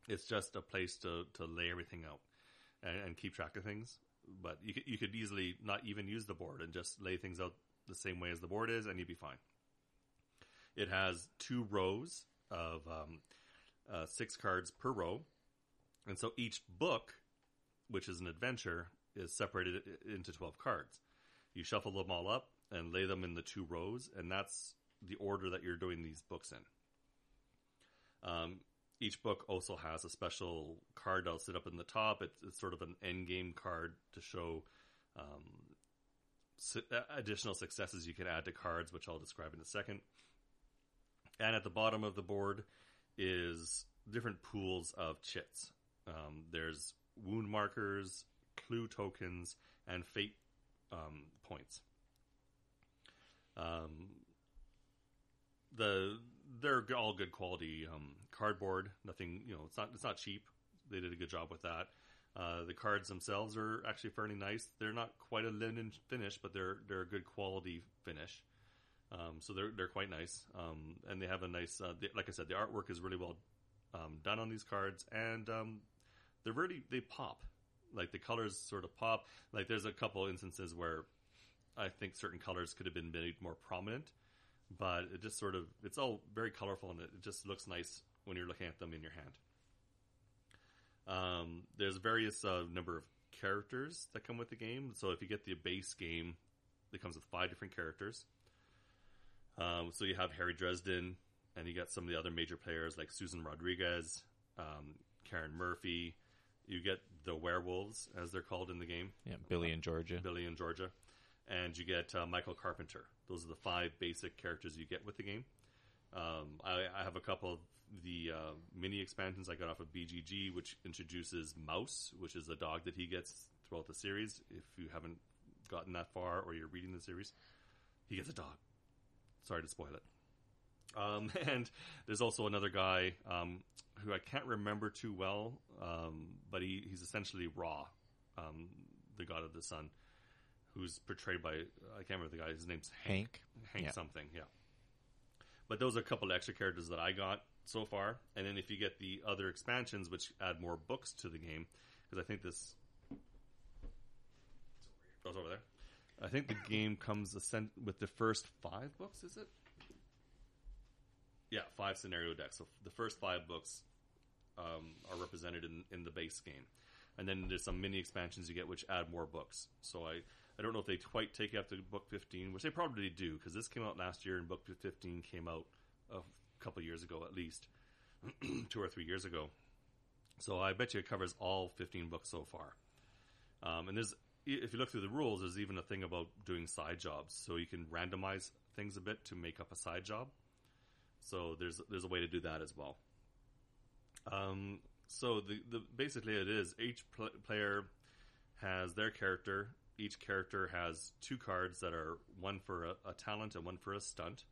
It's just a place to, to lay everything out and, and keep track of things. But you could, you could easily not even use the board and just lay things out the same way as the board is, and you'd be fine. It has two rows of um, uh, six cards per row, and so each book, which is an adventure, is separated into twelve cards. You shuffle them all up and lay them in the two rows, and that's the order that you're doing these books in. Um, each book also has a special card that'll sit up in the top. It's, it's sort of an end game card to show um, su- uh, additional successes you can add to cards, which I'll describe in a second. And at the bottom of the board is different pools of chits. Um, there's wound markers, clue tokens, and fate um, points. Um, the they're all good quality um, cardboard. Nothing, you know, it's not it's not cheap. They did a good job with that. Uh, the cards themselves are actually fairly nice. They're not quite a linen finish, but they're they're a good quality finish. Um, so they're they're quite nice, um, and they have a nice. Uh, the, like I said, the artwork is really well um, done on these cards, and um, they're really they pop. Like the colors sort of pop. Like there's a couple instances where I think certain colors could have been made more prominent, but it just sort of it's all very colorful and it, just looks nice when you're looking at them in your hand. Um, there's various uh, number of characters that come with the game. So if you get the base game, it comes with five different characters. Um, so you have Harry Dresden, and you get some of the other major players like Susan Rodriguez, um, Karrin Murphy. You get the werewolves, as they're called in the game. yeah, Billy and Georgia. Billy and Georgia, and you get uh, Michael Carpenter. Those are the five basic characters you get with the game. Um, I, I have a couple of the uh, mini expansions I got off of BGG, which introduces Mouse, which is a dog that he gets throughout the series. If you haven't gotten that far or you're reading the series, he gets a dog. Sorry to spoil it. Um, <laughs> and there's also another guy um, who I can't remember too well, um, but he, he's he's essentially Ra, um, the god of the sun, who's portrayed by I can't remember the guy. His name's Hank. Hank Yeah. something, yeah. But those are a couple of extra characters that I got so far, and then if you get the other expansions, which add more books to the game, because I think this goes over there. I think the <laughs> game comes with the first five books. Is it? Yeah, five scenario decks. So the first five books um, are represented in, in the base game, and then there's some mini expansions you get which add more books. So I I don't know if they quite take up to book 15, which they probably do because this came out last year and book 15 came out a couple years ago at least, <clears throat> two or three years ago. So I bet you it covers all 15 books so far. Um, and there's if you look through the rules, there's even a thing about doing side jobs, so you can randomize things a bit to make up a side job. So there's there's a way to do that as well. Um, so the, the basically it is each pl- player has their character. Each character has two cards that are one for a, a talent and one for a stunt.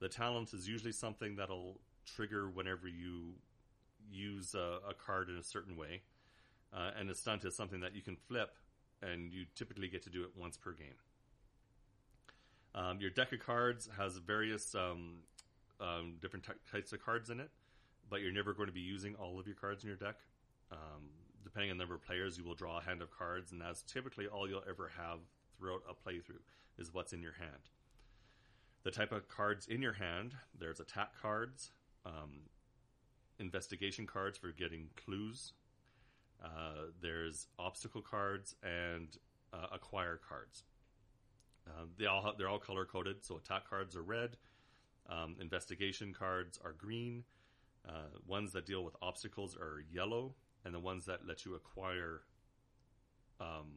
The talent is usually something that'll trigger whenever you use a, a card in a certain way, uh, and a stunt is something that you can flip, and you typically get to do it once per game. Um, your deck of cards has various um, um, different ty- types of cards in it, but you're never going to be using all of your cards in your deck. Um, depending on the number of players, you will draw a hand of cards, and that's typically all you'll ever have throughout a playthrough is what's in your hand. The type of cards in your hand, there's attack cards, um, investigation cards for getting clues. Uh, there's obstacle cards and uh, acquire cards. Uh, they all ha- they're all color coded. So attack cards are red, um, investigation cards are green. Uh, ones that deal with obstacles are yellow, and the ones that let you acquire um,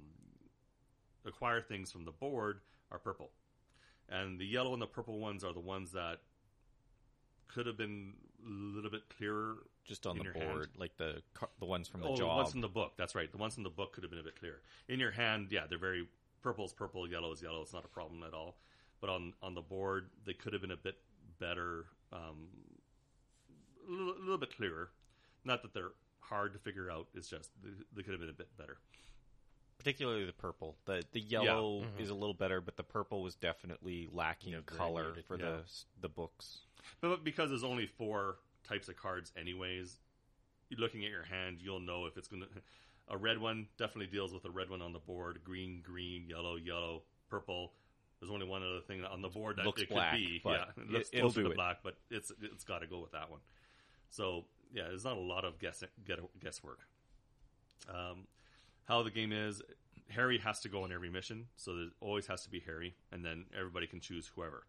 acquire things from the board are purple. And the yellow and the purple ones are the ones that could have been a little bit clearer Just on In the board, hand. like the the ones from the oh, the ones from the book. That's right. The ones in the book could have been a bit clearer. In your hand, yeah, they're very purple is purple, yellow is yellow. It's not a problem at all. But on on the board, they could have been a bit better, um, a, little, a little bit clearer. Not that they're hard to figure out. It's just they, they could have been a bit better. particularly the purple. The the yellow Mhm. is a little better, but the purple was definitely lacking Yeah, color muted. for Yeah. the the books. But because there's only four types of cards, anyways, looking at your hand, you'll know if it's going to. A red one definitely deals with a red one on the board. Green, green, yellow, yellow, purple. There's only one other thing on the board that Looks it black, could be. but yeah, it looks it- it'll closer do to it. black, but it's it's got to go with that one. So yeah, there's not a lot of guess guesswork. Um, how the game is, Harry has to go on every mission, so there always has to be Harry, and then everybody can choose whoever.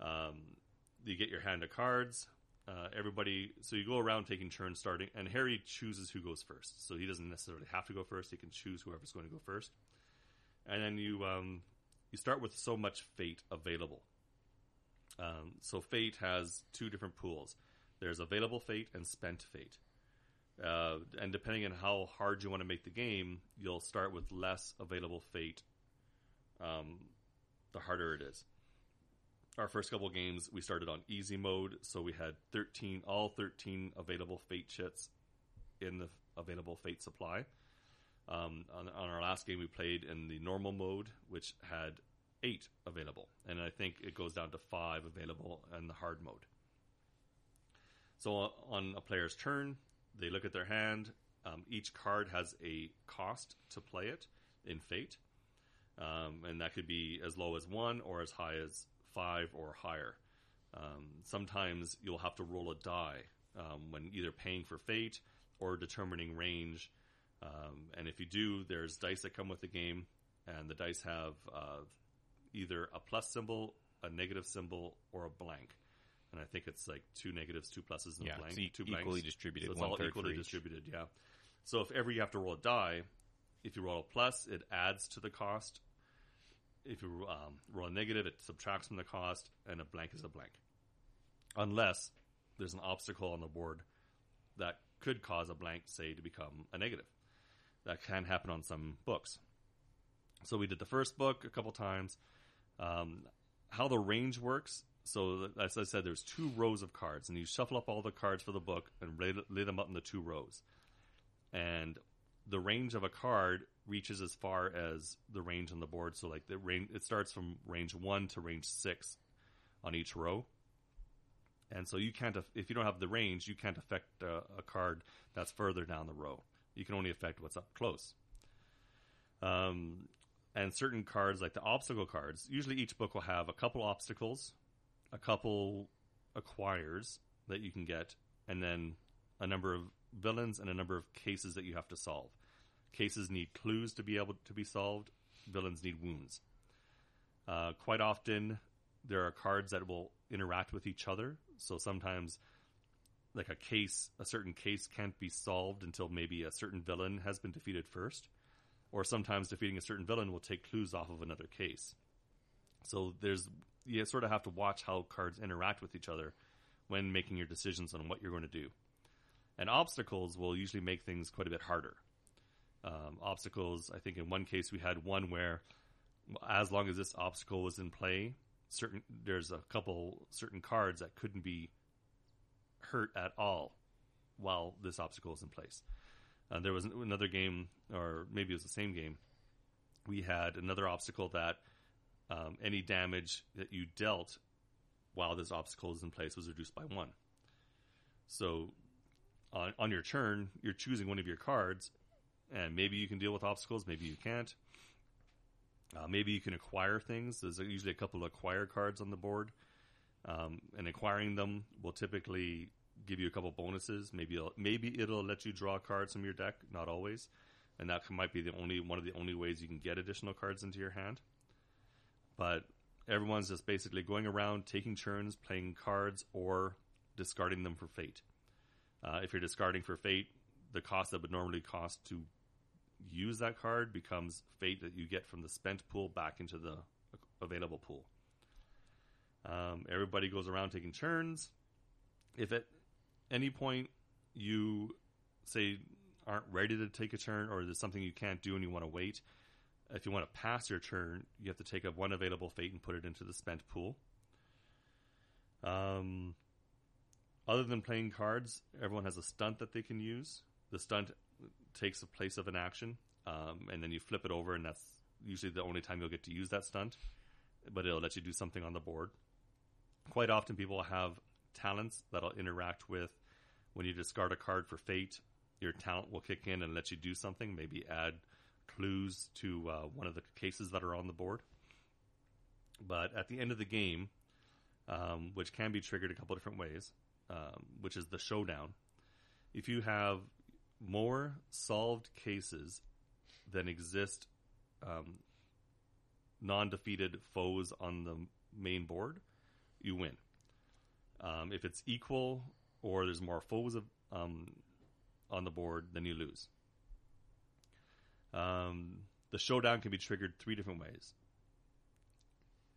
Um, you get your hand of cards. Uh, everybody, so you go around taking turns starting, and Harry chooses who goes first. So he doesn't necessarily have to go first; he can choose whoever's going to go first. And then you um, you start with so much fate available. Um, so fate has two different pools. There's available fate and spent fate. Uh, and depending on how hard you want to make the game, you'll start with less available fate. Um, the harder it is. Our first couple games, we started on easy mode, so we had 13, all 13 available fate chits in the available fate supply. Um, on, on our last game, we played in the normal mode, which had eight available, and I think it goes down to five available in the hard mode. So on a player's turn, they look at their hand. Um, each card has a cost to play it in Fate, um, and that could be as low as one or as high as five or higher. Um, sometimes you'll have to roll a die um, when either paying for Fate or determining range. Um, and if you do, there's dice that come with the game, and the dice have uh, either a plus symbol, a negative symbol, or a blank. And I think it's like two negatives, two pluses, and Yeah, a blank. it's e- two equally distributed, So it's all equally distributed, yeah. So if ever you have to roll a die, if you roll a plus, it adds to the cost. If you um, roll a negative, it subtracts from the cost, and a blank is a blank. Unless there's an obstacle on the board that could cause a blank, say, to become a negative. That can happen on some books. So we did the first book a couple times. Um, how the range works. So as I said, there's two rows of cards, and you shuffle up all the cards for the book and lay, lay them up in the two rows. and the range of a card reaches as far as the range on the board. So like the range, it starts from range one to range six on each row. And so you can't, if you don't have the range, you can't affect a, a card that's further down the row. You can only affect what's up close. Um, and certain cards, like the obstacle cards, usually each book will have a couple obstacles, a couple acquires that you can get, and then a number of villains and a number of cases that you have to solve. Cases need clues to be able to be solved. Villains need wounds. Uh, quite often, there are cards that will interact with each other. So sometimes, like a case, a certain case can't be solved until maybe a certain villain has been defeated first. Or sometimes defeating a certain villain will take clues off of another case. So there's you sort of have to watch how cards interact with each other when making your decisions on what you're going to do. And obstacles will usually make things quite a bit harder. Um, obstacles, I think in one case we had one where, as long as this obstacle was in play, certain there's a couple certain cards that couldn't be hurt at all while this obstacle is in place. Uh, there was another game, or maybe it was the same game. We had another obstacle that um, any damage that you dealt while this obstacle is in place was reduced by one. So on, on your turn, you're choosing one of your cards, and maybe you can deal with obstacles, maybe you can't. Uh, maybe you can acquire things. There's usually a couple of acquire cards on the board, um, and acquiring them will typically give you a couple bonuses. Maybe it'll, maybe it'll let you draw cards from your deck, not always, and that might be the only one of the only ways you can get additional cards into your hand. But everyone's just basically going around taking turns playing cards or discarding them for fate. Uh, if you're discarding for fate, the cost that would normally cost to use that card becomes fate that you get from the spent pool back into the available pool. Um, everybody goes around taking turns. If at any point you say aren't ready to take a turn or there's something you can't do and you want to wait, if you want to pass your turn, you have to take up one available fate and put it into the spent pool. Um, other than playing cards, everyone has a stunt that they can use. The stunt takes the place of an action, um, and then you flip it over, and that's usually the only time you'll get to use that stunt. But it'll let you do something on the board. Quite often, people have talents that'll interact with when you discard a card for fate. Your talent will kick in and let you do something, maybe add clues to uh, one of the cases that are on the board. But at the end of the game, um, which can be triggered a couple different ways, um, which is the showdown, if you have more solved cases than exist um, non defeated foes on the main board, you win. Um, if it's equal or there's more foes of, um, on the board, then you lose. Um, the showdown can be triggered three different ways.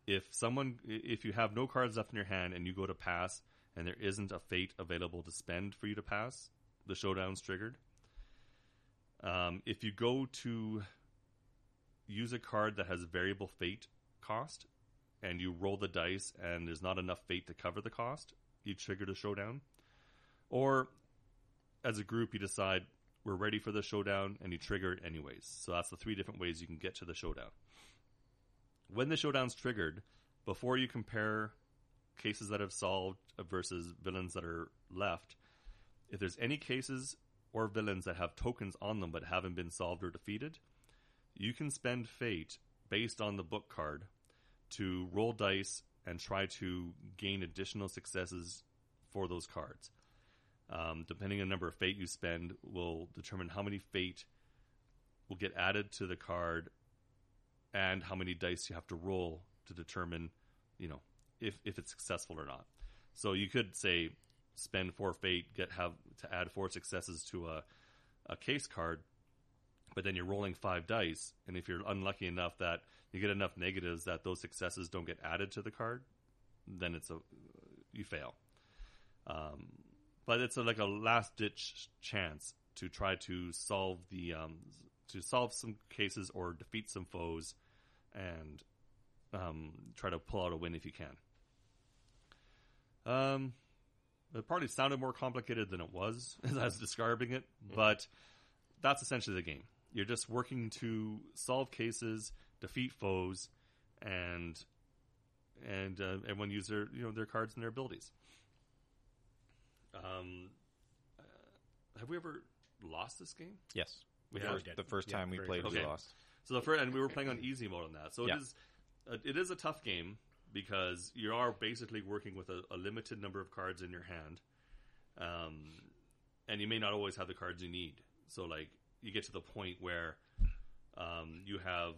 If someone, if you have no cards left in your hand and you go to pass, and there isn't a fate available to spend for you to pass, the showdown's triggered. Um, if you go to use a card that has variable fate cost, and you roll the dice and there's not enough fate to cover the cost, you trigger the showdown. Or as a group, you decide we're ready for the showdown and you trigger it anyways. So that's the three different ways you can get to the showdown. When the showdown's triggered, before you compare cases that have solved versus villains that are left, if there's any cases or villains that have tokens on them but haven't been solved or defeated, you can spend fate based on the book card to roll dice and try to gain additional successes for those cards. Um, depending on the number of fate you spend, will determine how many fate will get added to the card and how many dice you have to roll to determine, you know, if, if it's successful or not. So you could say spend four fate, get have to add four successes to a, a case card, but then you're rolling five dice, and if you're unlucky enough that you get enough negatives that those successes don't get added to the card, then it's a you fail. Um, but it's a, like a last ditch chance to try to solve the um, to solve some cases or defeat some foes, and um, try to pull out a win if you can. Um, it probably sounded more complicated than it was <laughs> as I was describing it, but that's essentially the game. You're just working to solve cases, defeat foes, and and uh, everyone use their you know their cards and their abilities. Um, uh, have we ever lost this game? Yes. We the first, the first Yeah, time we played, good. we Okay. lost. So the first, and we were playing on easy mode on that. So Yeah. it is, uh, it is a tough game because you are basically working with a, a limited number of cards in your hand, um, and you may not always have the cards you need. So like you get to the point where um, you have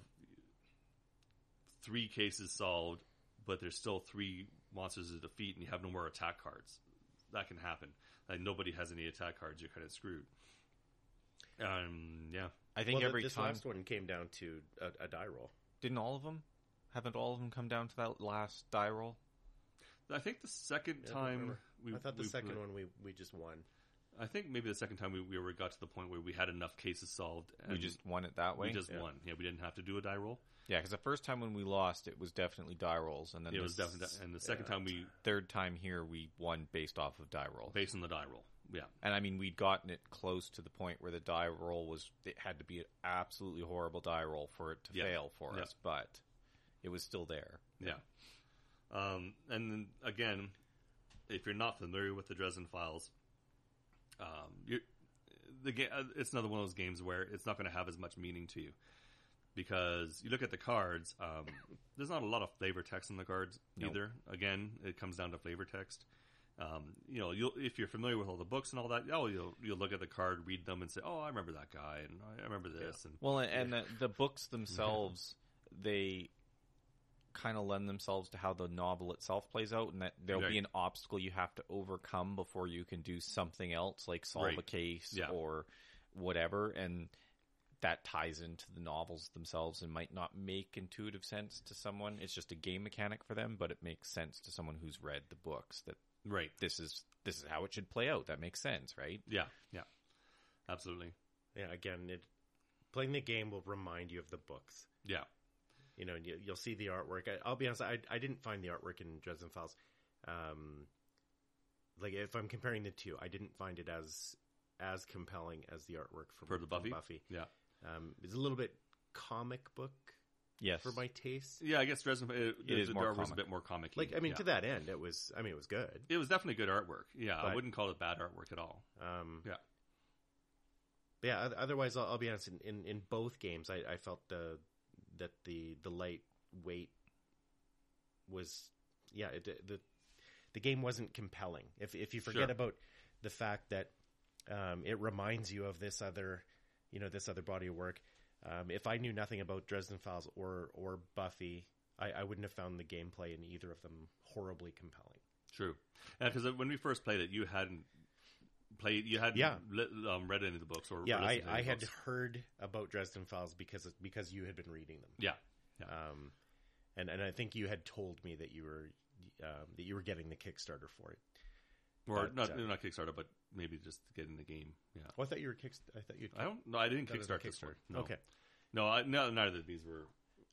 three cases solved, but there's still three monsters to defeat, and you have no more attack cards. That can happen. Like nobody has any attack cards. You're kind of screwed. Um, yeah. I think well, th- every this time last one came down to a, a die roll. didn't all of them haven't all of them come down to that last die roll? I think the second Yeah, time we, I thought the we second played- one we we just won. I think maybe the second time we, we got to the point where we had enough cases solved. And We just won it that way. we just Yeah. won. Yeah, we didn't have to do a die roll. yeah, because the first time when we lost, it was definitely die rolls, and then It was definitely, and the second yeah. time we third time here we won based off of die roll. based on the die roll. Yeah, And I mean, we'd gotten it close to the point where the die roll was it had to be an absolutely horrible die roll for it to Yeah. fail for us, but it was still there. yeah. Um, and then again, if you're not familiar with the Dresden Files, um, the game it's another one of those games where it's not going to have as much meaning to you because you look at the cards. Um, there's not a lot of flavor text on the cards Nope. either. Again, it comes down to flavor text. Um, you know, you'll, if you're familiar with all the books and all that, oh, you'll you'll look at the card, read them, and say, "Oh, I remember that guy, and I remember this." And Well, <laughs> and, and the, the books themselves, they kind of lend themselves to how the novel itself plays out, and that there'll be an obstacle you have to overcome before you can do something else, like solve a case Yeah. or whatever, and that ties into the novels themselves and might not make intuitive sense to someone. It's just a game mechanic for them, but it makes sense to someone who's read the books that right, this is this is how it should play out. That makes sense, right? yeah, yeah, absolutely, Yeah, again, it playing the game will remind you of the books. yeah, You know, you, you'll see the artwork. I, I'll be honest, I I didn't find the artwork in Dresden Files. Um, like if I'm comparing the two, I didn't find it as as compelling as the artwork from, For the from Buffy? Buffy. yeah, Um, it's a little bit comic book Yes. for my taste. yeah. I guess Dresden it, It is the more was a bit more comic. Like I mean, yeah. to that end, it was. I mean, it was good. it was definitely good artwork. Yeah, I wouldn't call it bad artwork at all. Um, Yeah. yeah. Otherwise, I'll, I'll be honest. In, in, in both games, I, I felt the that the the light weight was yeah. It, the the game wasn't compelling. If if you forget Sure. about the fact that um, it reminds you of this other you know this other body of work. Um, if I knew nothing about Dresden Files or or Buffy, I, I wouldn't have found the gameplay in either of them horribly compelling. True, because when we first played it, you hadn't played, you hadn't Yeah. um, read any of the books or Yeah, or I, listened to any I had books. heard about Dresden Files because because you had been reading them. Yeah, Um, and and I think you had told me that you were um, that you were getting the Kickstarter for it. or But, not uh, not Kickstarter, but maybe just getting the game. Yeah, Oh, I thought you were kick. I thought you. I don't. No, I didn't kickstart this one. Kickstarter. No. Okay, no, I, no, neither of these were.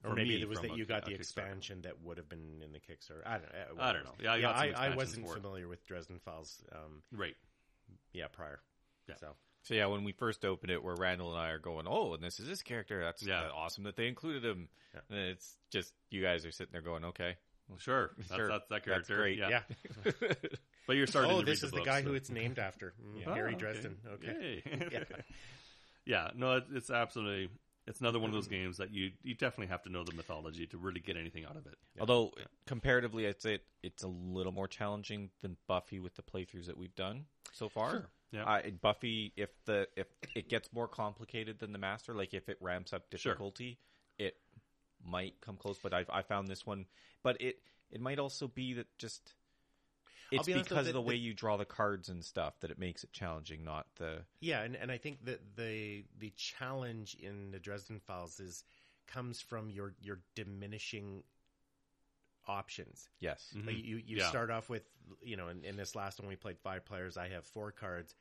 or maybe it was that a- you got the expansion that would have been in the Kickstarter. I don't. know. I don't know. Yeah, I yeah, I, I wasn't it. familiar with Dresden Files. Um, Right. Yeah, prior. Yeah. So So yeah, when we first opened it, where Randall and I are going, oh, and this is this character. That's Yeah. uh, awesome that they included him. Yeah. And it's just you guys are sitting there going, okay, Well, sure. <laughs> That's, Sure. that's that That's character. great. Yeah. yeah. <laughs> But you're starting oh, to this the is the books, guy so- who it's named after. Yeah. Harry Oh, Dresden. Okay. Yay. Yeah. <laughs> yeah. No, it, it's absolutely. It's another one of those games that you you definitely have to know the mythology to really get anything out of it. Although comparatively, I'd say it, it's a little more challenging than Buffy with the playthroughs that we've done so far. Sure. Yeah. Uh, Buffy, if the if it gets more complicated than the Master, like if it ramps up Sure. difficulty, it might come close. But I I found this one, but it it might also be that just it's be because the- of the way the- you draw the cards and stuff that it makes it challenging, not the Yeah, and, and I think that the the challenge in the Dresden Files is comes from your your diminishing options. yes. Mhm. Like you you Yeah. start off with you know in, in this last one we played five players. I have four cards,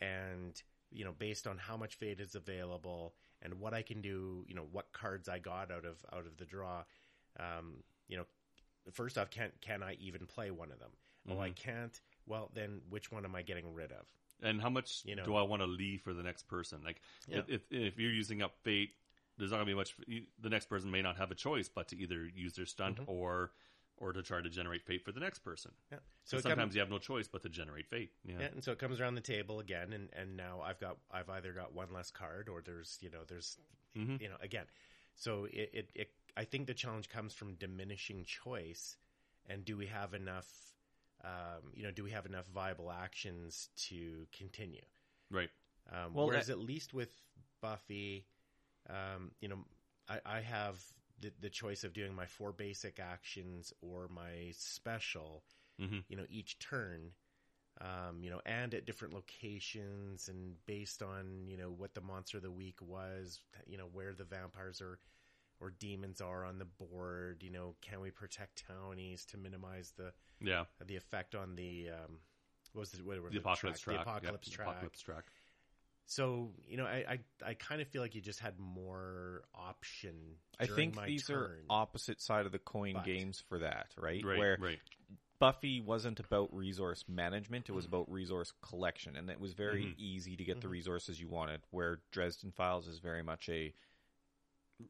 and you know based on how much fate is available and what I can do, you know what cards I got out of out of the draw. Um, you know, first off, can can I even play one of them? Oh, I Mhm. can't. Well, then which one am I getting rid of? And how much You know. do I want to leave for the next person? Like, Yeah. if if you're using up fate, there's not gonna be much. The next person may not have a choice but to either use their stunt Mm-hmm. or or to try to generate fate for the next person. Yeah. So So sometimes comes, you have no choice but to generate fate. Yeah. yeah, and so it comes around the table again, and and now I've got I've either got one less card or there's you know there's Mhm. you know again, so it, it it I think the challenge comes from diminishing choice, and do we have enough, um, you know, do we have enough viable actions to continue? Right. Um, Well, whereas that- at least with Buffy, um, you know, I, I have the, the choice of doing my four basic actions or my special, Mhm. you know, each turn, um, you know, and at different locations and based on, you know, what the monster of the week was, you know, where the vampires are or demons are on the board, you know, can we protect townies to minimize the, Yeah. the effect on the, um, what was the, whatever The apocalypse track. the apocalypse Yep, track. Apocalypse track. So you know, I I, I kind of feel like you just had more option. I think my these are opposite side of the coin But- games for that, right? Right. Where right. Buffy wasn't about resource management; it was about resource collection, and it was very Mhm. easy to get the Mhm. resources you wanted. Where Dresden Files is very much a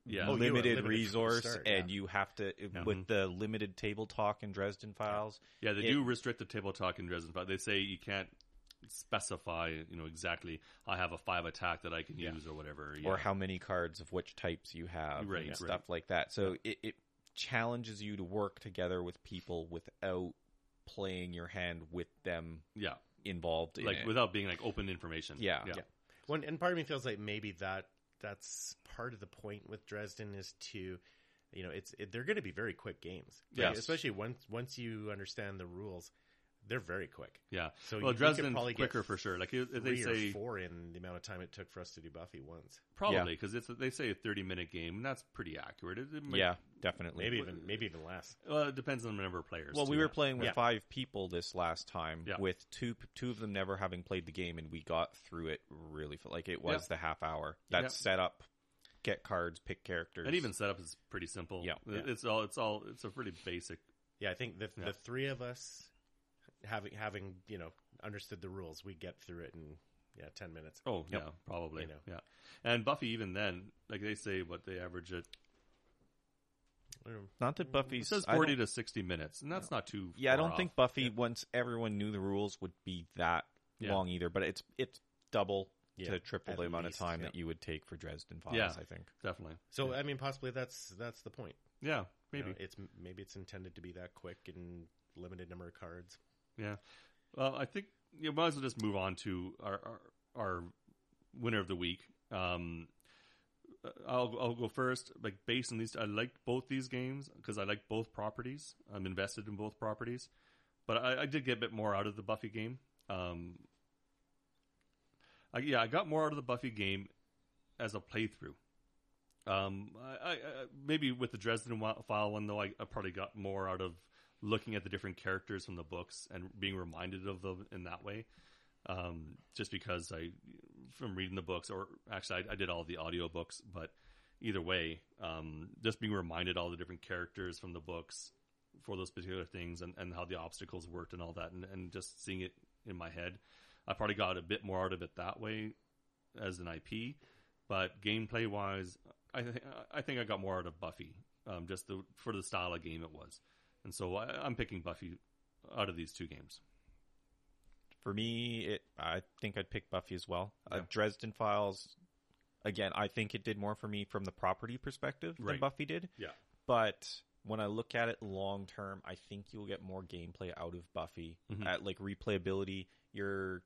Yeah. Oh, limited, limited from the resource, start, and yeah. you have to Yeah. with the limited table talk in Dresden Files. Yeah, they It- do restrict the table talk in Dresden, Files. they say you can't specify, you know, exactly. I have a five attack that I can Yeah. use or whatever. or how many cards of which types you have, Right, and right. stuff like that. So it, it challenges you to work together with people without playing your hand with them yeah, involved in like it. without being like open information. Yeah. yeah, Yeah. One and part of me feels like maybe that that's part of the point with Dresden is to, you know, it's it, they're going to be very quick games. Like, Yes. especially once once you understand the rules, they're very quick. yeah. So well, you, you could Dresden's probably get quicker for sure. Like if if they say four in the amount of time it took for us to do Buffy once. probably because it's they say a thirty minute game, and that's pretty accurate. It, it might- yeah, definitely. Maybe even maybe even less. Well, it depends on the number of players. Well, we were playing with Yeah. five people this last time, Yeah. with two two of them never having played the game, and we got through it really fa- like it was Yeah. the half hour. That Yeah. set up, get cards, pick characters, and even setup is pretty simple. Yeah. It's all it's all it's a pretty basic. Yeah, I think the Yeah. the three of us having having you know understood the rules, we get through it in yeah ten minutes. Oh Yep. yeah, probably. You know. Yeah, and Buffy even then, like they say, what they average it. Um, not that Buffy It says forty to sixty minutes, and that's not too. Yeah, I don't think off. Buffy once everyone knew the rules would be that Yeah. long either. But it's it's double Yeah, to triple at the amount least, of time yeah. that you would take for Dresden Files. Yeah. I think. definitely. So I mean, possibly that's that's the point. Yeah, You maybe. know, it's maybe it's intended to be that quick and limited number of cards. Yeah. Well, I think you might as well just move on to our our, our winner of the week. Um, I'll I'll go first. Like based on these, I like both these games because I like both properties. I'm invested in both properties, but I, I did get a bit more out of the Buffy game. Um, I, yeah, I got more out of the Buffy game as a playthrough. Um, I, I, I maybe with the Dresden file one though, I, I probably got more out of looking at the different characters from the books and being reminded of them in that way. Um, just because I, from reading the books, or actually I, I did all the audio books, but either way, um, just being reminded all the different characters from the books for those particular things and, and how the obstacles worked and all that, and, and just seeing it in my head, I probably got a bit more out of it that way as an IP. But gameplay wise, I th- I think I got more out of Buffy, um, just the, for the style of game it was, and so I, I'm picking Buffy out of these two games. For me, it I think I'd pick Buffy as well. Uh, Dresden Files, again, I think it did more for me from the property perspective than Buffy did. Yeah. But when I look at it long term, I think you'll get more gameplay out of Buffy. Mhm. At like replayability, your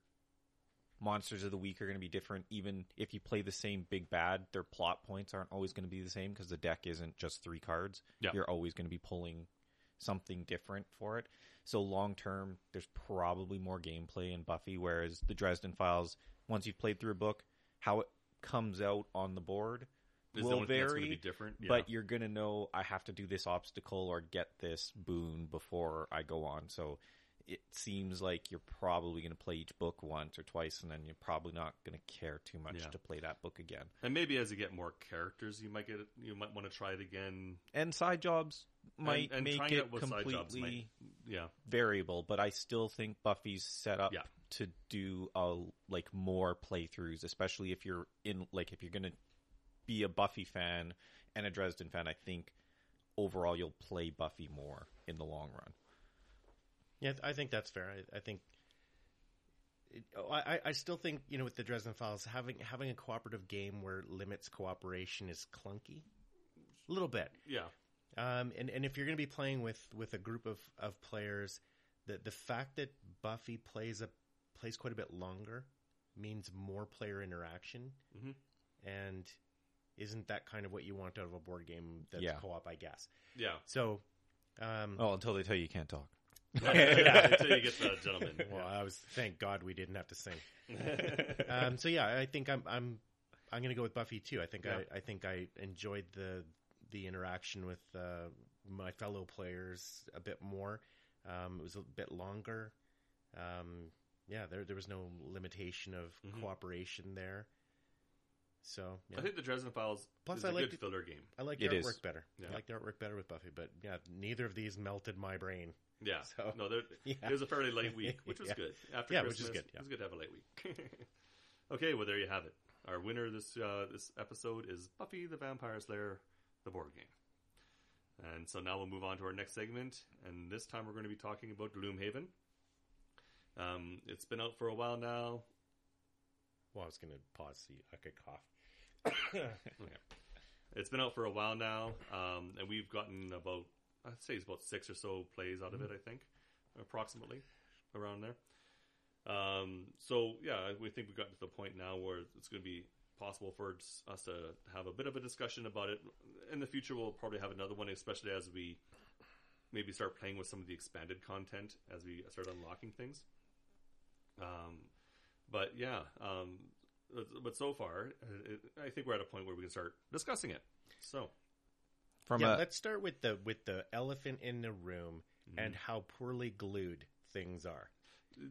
monsters of the week are going to be different. Even if you play the same big bad, their plot points aren't always going to be the same because the deck isn't just three cards. Yeah. You're always going to be pulling something different for it. So long term, there's probably more gameplay in Buffy, whereas the Dresden Files, once you've played through a book, how it comes out on the board Is will vary. be different, yeah. But you're gonna know I have to do this obstacle or get this boon before I go on. So it seems like you're probably gonna play each book once or twice, and then you're probably not gonna care too much Yeah. to play that book again. And maybe as you get more characters, you might get you might want to try it again. And side jobs might and, and make it it with side jobs completely. might, Yeah. variable, but I still think Buffy's set up Yeah. to do a like more playthroughs, especially if you're in like if you're gonna be a Buffy fan and a Dresden fan. I think overall you'll play Buffy more in the long run. Yeah, I think that's fair. I, I think. It, oh, I, I- I still think you know with the Dresden Files having having a cooperative game where limits cooperation is clunky, a little bit. Yeah. Um, and and if you're going to be playing with with a group of of players, the the fact that Buffy plays a plays quite a bit longer means more player interaction, Mhm. and isn't that kind of what you want out of a board game that's Yeah. co-op? I guess. Yeah. So, um, Oh, until they tell you you can't talk. <laughs> Until you get the gentleman. well, I was thank God we didn't have to sing. <laughs> um, so yeah, I think I'm I'm I'm going to go with Buffy too. I think Yeah. I I think I enjoyed the the interaction with uh, my fellow players a bit more. Um, it was a bit longer. Um, yeah, there there was no limitation of Mhm. cooperation there. So yeah. I think the Dresden Files Plus, is I a like good it- filler game. I like the It is. artwork better. Yeah. I like the artwork better with Buffy, but yeah, neither of these melted my brain. Yeah. <laughs> So- no, there, Yeah. it was a fairly late week, <laughs> which was Yeah. good. After Yeah, which Christmas, is good, yeah. it was good to have a late week. <laughs> okay, well there you have it. Our winner this uh, this episode is Buffy the Vampire Slayer, the board game. And so now we'll move on to our next segment, and this time we're going to be talking about Gloomhaven. Um, it's been out for a while now. Well, I was going to pause so I could cough. <coughs> Okay. It's been out for a while now, um, and we've gotten about I'd say it's about six or so plays out of it. I think, approximately, around there. Um, so yeah, we think we've gotten to the point now where it's going to be possible for us- to have a bit of a discussion about it. In the future, we'll probably have another one, especially as we maybe start playing with some of the expanded content as we start unlocking things. Um, but yeah, um, but- but so far, uh, it, I think we're at a point where we can start discussing it. So, From yeah, a let's start with the with the elephant in the room Mm-hmm. and how poorly glued things are.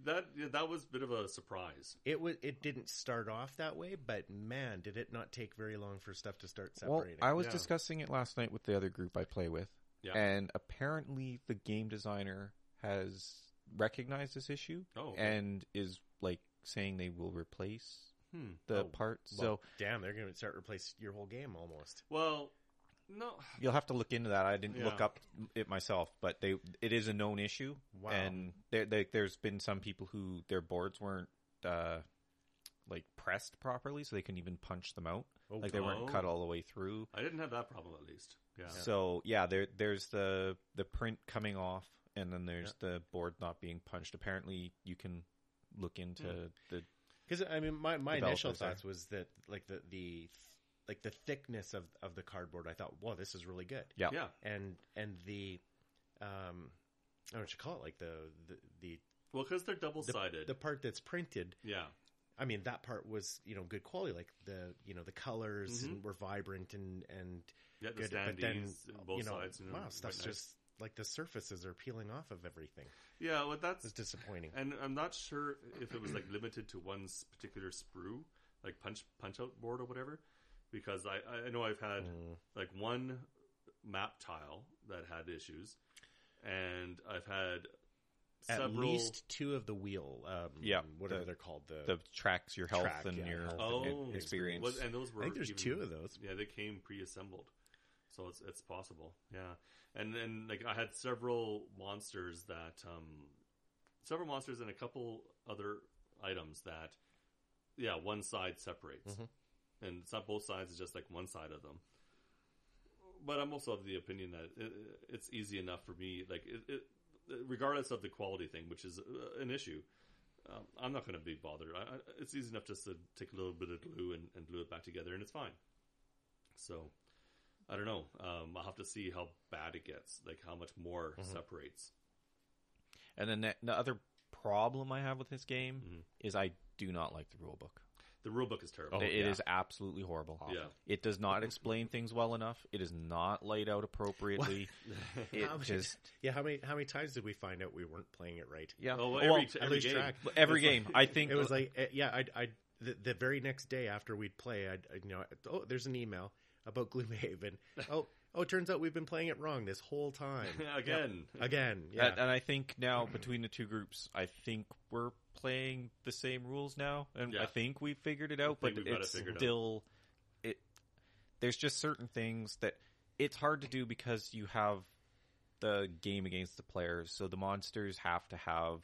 that yeah, that was a bit of a surprise. It was it didn't start off that way, but man, did it not take very long for stuff to start well, separating. I was Yeah. discussing it last night with the other group I play with, Yeah. and apparently the game designer has recognized this issue Oh, okay. and is like saying they will replace Hmm. the Oh, part. Well, so damn, they're going to start replace your whole game almost. Well, no, you'll have to look into that. I didn't look up it myself, but they it is a known issue. Wow. And there, there, there's been some people who their boards weren't uh, like pressed properly, so they couldn't even punch them out. Oh, Like they weren't Oh. cut all the way through. I didn't have that problem at least. Yeah. So yeah, there there's the the print coming off, and then there's the board not being punched. Apparently, you can look into Hmm. the Because I mean, my, my initial Developers there. thoughts was that like the the like the thickness of of the cardboard. I thought, whoa, this is really good. yeah. yeah. And and the um, I don't know what you call it, like the the the, Well, because they're double sided. the part that's printed. yeah. I mean, that part was you know good quality. Like the you know the colors Mhm. and were vibrant and and Yeah, the good. But then both you know, sides. You wow, quite stuff's nice. just like the surfaces are peeling off of everything. Yeah, well, that's It's disappointing. And I'm not sure if it was like limited to one particular sprue, like punch punch out board or whatever, because I I know I've had Mm. like one map tile that had issues, and I've had At several. least two of the wheel, um, Yeah, whatever the- they're called. The, The tracks your health Track, and yeah, your health oh and experience. Was- and those were. I think there's even- two of those. Yeah, they came pre-assembled, so it's it's possible. Yeah, and then like I had several monsters that um, several monsters and a couple other items that, yeah, one side separates, Mhm. And it's not both sides; it's just like one side of them. But I'm also of the opinion that it, it's easy enough for me, like it, it, regardless of the quality thing, which is uh, an issue. Um, I'm not going to be bothered. I, I, it's easy enough just to take a little bit of glue and, and glue it back together, and it's fine. So, I don't know. Um, I'll have to see how bad it gets, like how much more Mhm. separates. And then the, the other problem I have with this game Mhm. is I do not like the rule book. The rule book is terrible. Oh, It- it yeah. is absolutely horrible. yeah. It does not explain things well enough. It is not laid out appropriately. <laughs> <laughs> It How many- just yeah. How many how many times did we find out we weren't playing it right? yeah. Oh, Well, every, I every lose game. track. every It's game. like- I think It was like uh, yeah. I I the, the very next day after we'd play, I'd, I'd you know oh there's an email about Gloomhaven. <laughs> oh Oh, it turns out we've been playing it wrong this whole time. <laughs> Again. Again, yeah. And, and I think now between the two groups, I think we're playing the same rules now, and Yeah. I think we figured it out. But think it it's out. still it. There's just certain things that it's hard to do because you have the game against the players, so the monsters have to have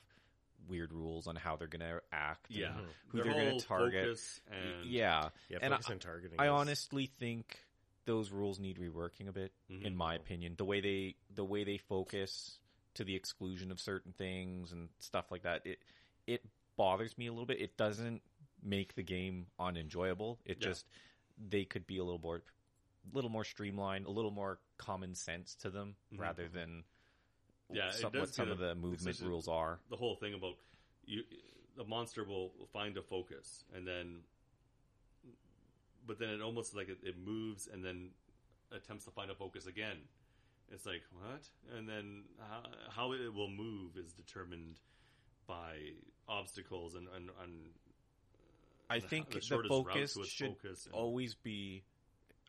weird rules on how they're going to act. and Yeah. who Their they're going to target. focus and Yeah, yeah, and I- on targeting. I honestly think those rules need reworking a bit, Mhm. in my opinion. The way they the way they focus to the exclusion of certain things and stuff like that, it it bothers me a little bit. It doesn't make the game unenjoyable. It Yeah. just they could be a little more little more streamlined, a little more common sense to them Mhm. rather than Yeah, some, what some of the movement rules are. the whole thing about you the monster will find a focus and then but then it almost like it, it moves and then attempts to find a focus again it's like what and then how, how it will move is determined by obstacles and and, and I the- think the the, focus should focus and- always be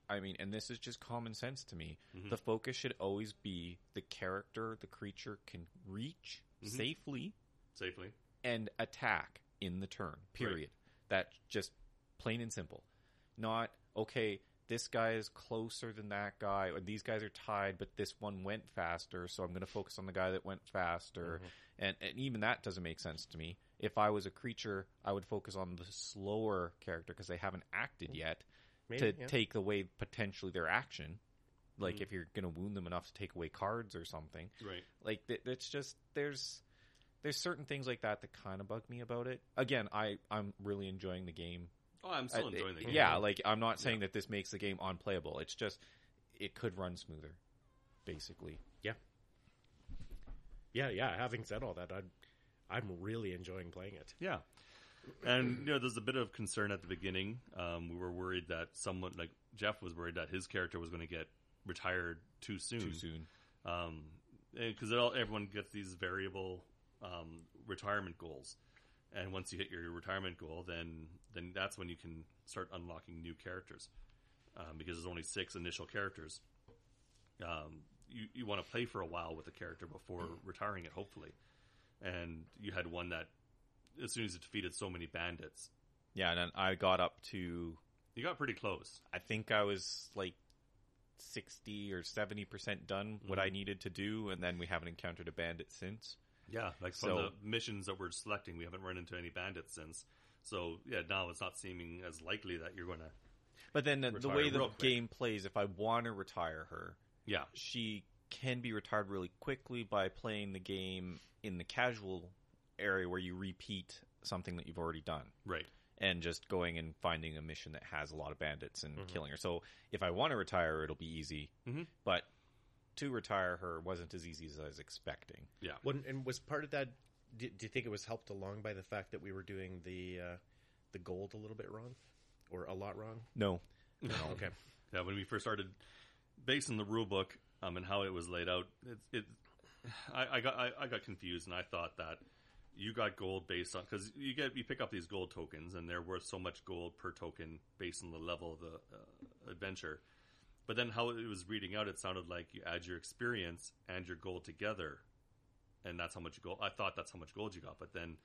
I mean, and this is just common sense to me. Mhm. The focus should always be the character the creature can reach Mhm. safely safely and attack in the turn. Period. That just plain and simple. Not okay. This guy is closer than that guy, or these guys are tied, but this one went faster, so I'm going to focus on the guy that went faster. Mm-hmm. And, and even that doesn't make sense to me. If I was a creature, I would focus on the slower character because they haven't acted yet Maybe, to yeah. take away potentially their action. Like Mhm. if you're going to wound them enough to take away cards or something. right Like th- it's just there's there's certain things like that that kind of bug me about it. Again, I I'm really enjoying the game. Oh i'm still enjoying the game Yeah, like I'm not saying that this makes the game unplayable. It's just it could run smoother, basically. Yeah. Yeah, yeah. Having said all that, I'm I'm really enjoying playing it. Yeah. And you know, there's a bit of concern at the beginning. Um, we were worried that someone like Jeff was worried that his character was going to get retired too soon. Too soon. Um, because everyone gets these variable um, retirement goals, and once you hit your retirement goal, then then that's when you can start unlocking new characters. Um, because there's only six initial characters. Um, you you want to play for a while with a character before retiring it, hopefully. And you had one that, as soon as it defeated so many bandits, Yeah, and then I got up to you got pretty close. I think I was like 60 or 70% done what Mm-hmm. I needed to do and then we haven't encountered a bandit since. Yeah, like from So- the missions that we're selecting, we haven't run into any bandits since. So yeah, now it's not seeming as likely that you're going to. But then the, the way the quick. game plays, if I want to retire her, Yeah, she can be retired really quickly by playing the game in the casual area where you repeat something that you've already done right. and just going and finding a mission that has a lot of bandits and Mm-hmm. killing her. So if I want to retire it'll be easy. Mhm. But to retire her wasn't as easy as I was expecting. Yeah, When, and was part of that? Do, do you think it was helped along by the fact that we were doing the uh, the gold a little bit wrong, or a lot wrong? No. No. okay. yeah. When we first started, based on the rule book um, and how it was laid out, it, it I, I got I, I got confused and I thought that you got gold based on because you get you pick up these gold tokens and they're worth so much gold per token based on the level of the uh, adventure. But then how it was reading out, it sounded like you add your experience and your gold together, and that's how much gold. I thought that's how much gold you got, but then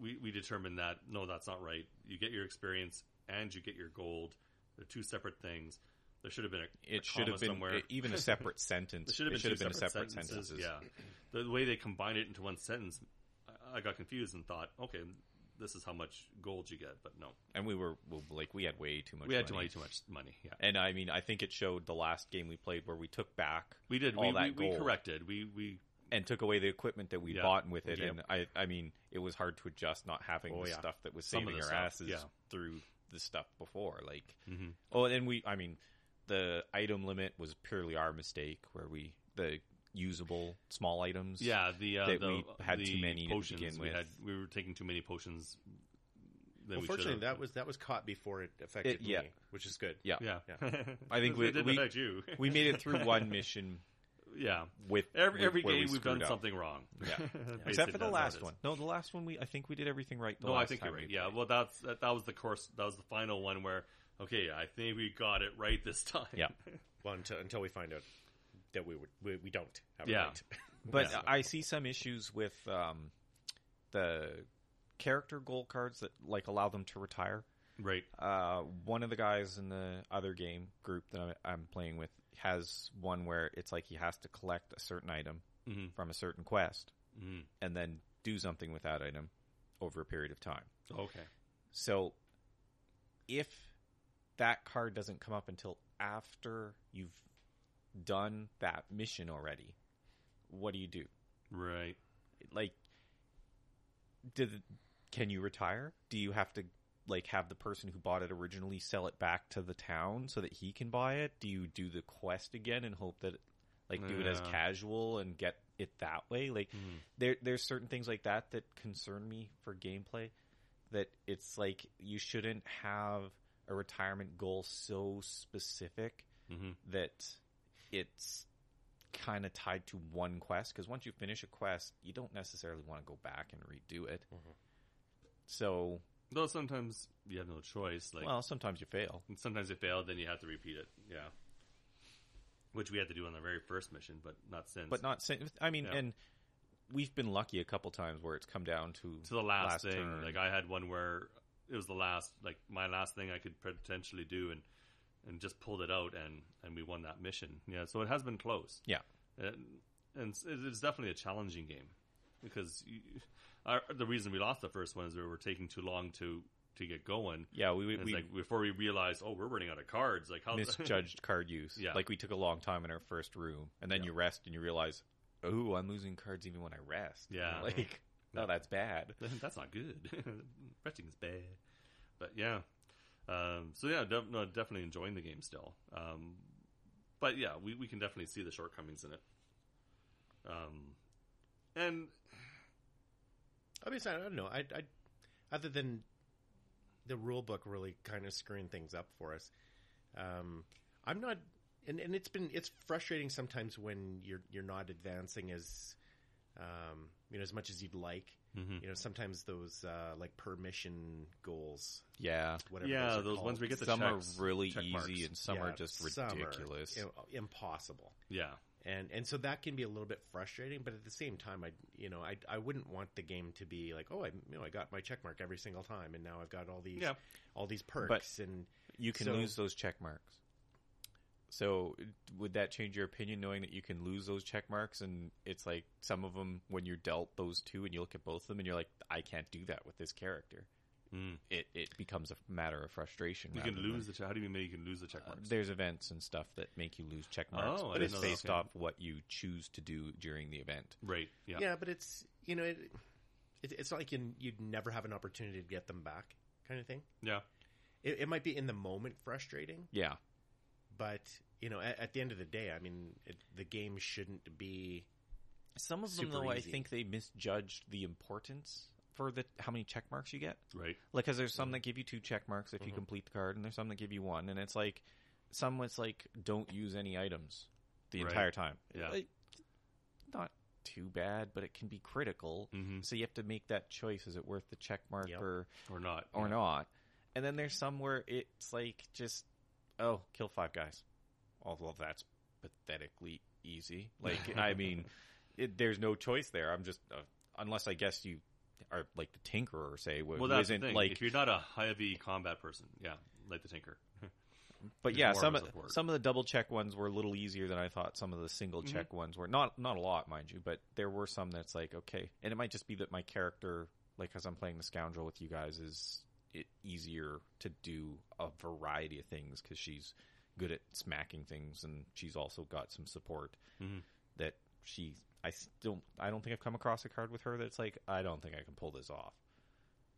we we determined that no, that's not right. You get your experience and you get your gold. They're two separate things. There should have been a a should comma have been somewhere. even a separate <laughs> sentence. There should have been, it should have been a separate sentences. sentences. Yeah, the way they combined it into one sentence, I, I got confused and thought, okay, this is how much gold you get, but no, And we were well, like we had way too much. we had money. much, too much money. Yeah, And I mean, I think it showed the last game we played where we took back we did. all we, that we, we corrected. We we and took away the equipment that we Yeah. bought with it. Yep. And I, I mean, it was hard to adjust not having Oh, the yeah. stuff that was saving our stuff, asses yeah. through the stuff before. Like, Mhm. oh, and we, I mean, the item limit was purely our mistake where we the usable small items. yeah the uh, that the, we had the too many to potions begin we had we were taking too many potions. Than Well, we fortunately, should that was that was caught before it affected It- yeah. me, which is good. yeah. yeah. Yeah. <laughs> I think we- it didn't we- affect you. <laughs> We made it through <laughs> one mission yeah. with Every with every we game we've done up. something wrong. Yeah. Basically, Except for the last how it is. one. No, the last one we I think we did everything right. The no, last I think you're right. we Yeah, well, that's that, that was the course. That was the final one where okay, I think we got it right this time. Yeah. Well, until until we find out that we would we, we don't have Yeah. it right. <laughs> But Yeah. I see some issues with um, the character goal cards that like allow them to retire. Right. Uh, one of the guys in the other game group that I- I'm playing with has one where it's like he has to collect a certain item hmm from a certain quest hmm and then do something with that item over a period of time. Okay. So if that card doesn't come up until after you've done that mission already, what do you do? Right. Like did can you retire? Do you have to like have the person who bought it originally sell it back to the town so that he can buy it? Do you do the quest again and hope that like do it as casual and get it that way? Like Mhm. there there's certain things like that that concern me for gameplay that it's like you shouldn't have a retirement goal so specific hmm that it's kind of tied to one quest because once you finish a quest you don't necessarily want to go back and redo it Mhm. so Though sometimes you have no choice. Like, well sometimes you fail and sometimes you fail, then you have to repeat it. Yeah. Which we had to do on the very first mission, but not since. but not since. i mean Yeah. and we've been lucky a couple times where it's come down to to the last, last thing. turn. Like I had one where it was the last, like my last thing I could potentially do, and and just pulled it out, and and we won that mission. Yeah, so it has been close. Yeah. and, and it's- definitely a challenging game because you, our, the reason we lost the first one is we were taking too long to to get going. yeah we, we, we like before we realized, oh, we're running out of cards. Like how <laughs> misjudged card use. Yeah. Like we took a long time in our first room, and then Yeah. you rest and you realize, oh, I'm losing cards even when I rest. Yeah. <laughs> Like, no, that's bad. <laughs> That's not good. Resting is bad. But yeah. Um, so yeah, def- no, definitely enjoying the game still. Um, but yeah, we, we can definitely see the shortcomings in it. Um, and I mean, I don't know. I, I, other than the rule book really kind of screwing things up for us, um, I'm not. And, and it's been it's frustrating sometimes when you're you're not advancing as, um, you know, as much as you'd like. Mhm. You know, sometimes those uh, like permission goals, Yeah. whatever. yeah, those, are those ones we get the some checks, are really easy marks. and some yeah, are just some are ridiculous. impossible. yeah, and and so that can be a little bit frustrating but at the same time i you know i i wouldn't want the game to be like oh i you know i got my check mark every single time and now i've got all these Yeah. all these perks and you can So- lose those check marks. So would that change your opinion knowing that you can lose those check marks and it's like some of them when you're dealt those two and you look at both of them and you're like I can't do that with this character. Mm. It it becomes a matter of frustration. you rather can than- lose the. che- How do you mean you can lose the check Uh, there's events and stuff that make you lose check marks, Oh, but it's know that. based Okay. off what you choose to do during the event. right. Yeah. yeah. but it's you know it, it it's not like you, you'd never have an opportunity to get them back kind of thing Yeah. it, it might be in the moment frustrating Yeah, but you know at, at the end of the day i mean it, the game shouldn't be some of them Super though I think they misjudged the importance for the how many check marks you get. Right. Like, because there's some that give you two check marks if you Mhm. complete the card, and there's some that give you one, and it's like some it's like don't use any items the Right. entire time. Yeah. Like, not too bad, but it can be critical. hmm So you have to make that choice: is it worth the check mark Yep. or Or not. or yeah. not? And then there's some where it's like just oh, kill five guys. Although that's pathetically easy. Like I <laughs> mean, it, there's no choice there. I'm just uh, unless I guess you are like the Tinkerer, say, wh- Well, that's the isn't thing. like if you're not a heavy combat person, yeah, like the Tinker. <laughs> But There's yeah, some of support. some of the double check ones were a little easier than I thought. Some of the single Mhm. check ones were not not a lot, mind you, but there were some that's like okay, and it might just be that my character, like as I'm playing the scoundrel with you guys, is it easier to do a variety of things because she's good at smacking things and she's also got some support Mhm. that she. I still I don't think I've come across a card with her that's like I don't think I can pull this off.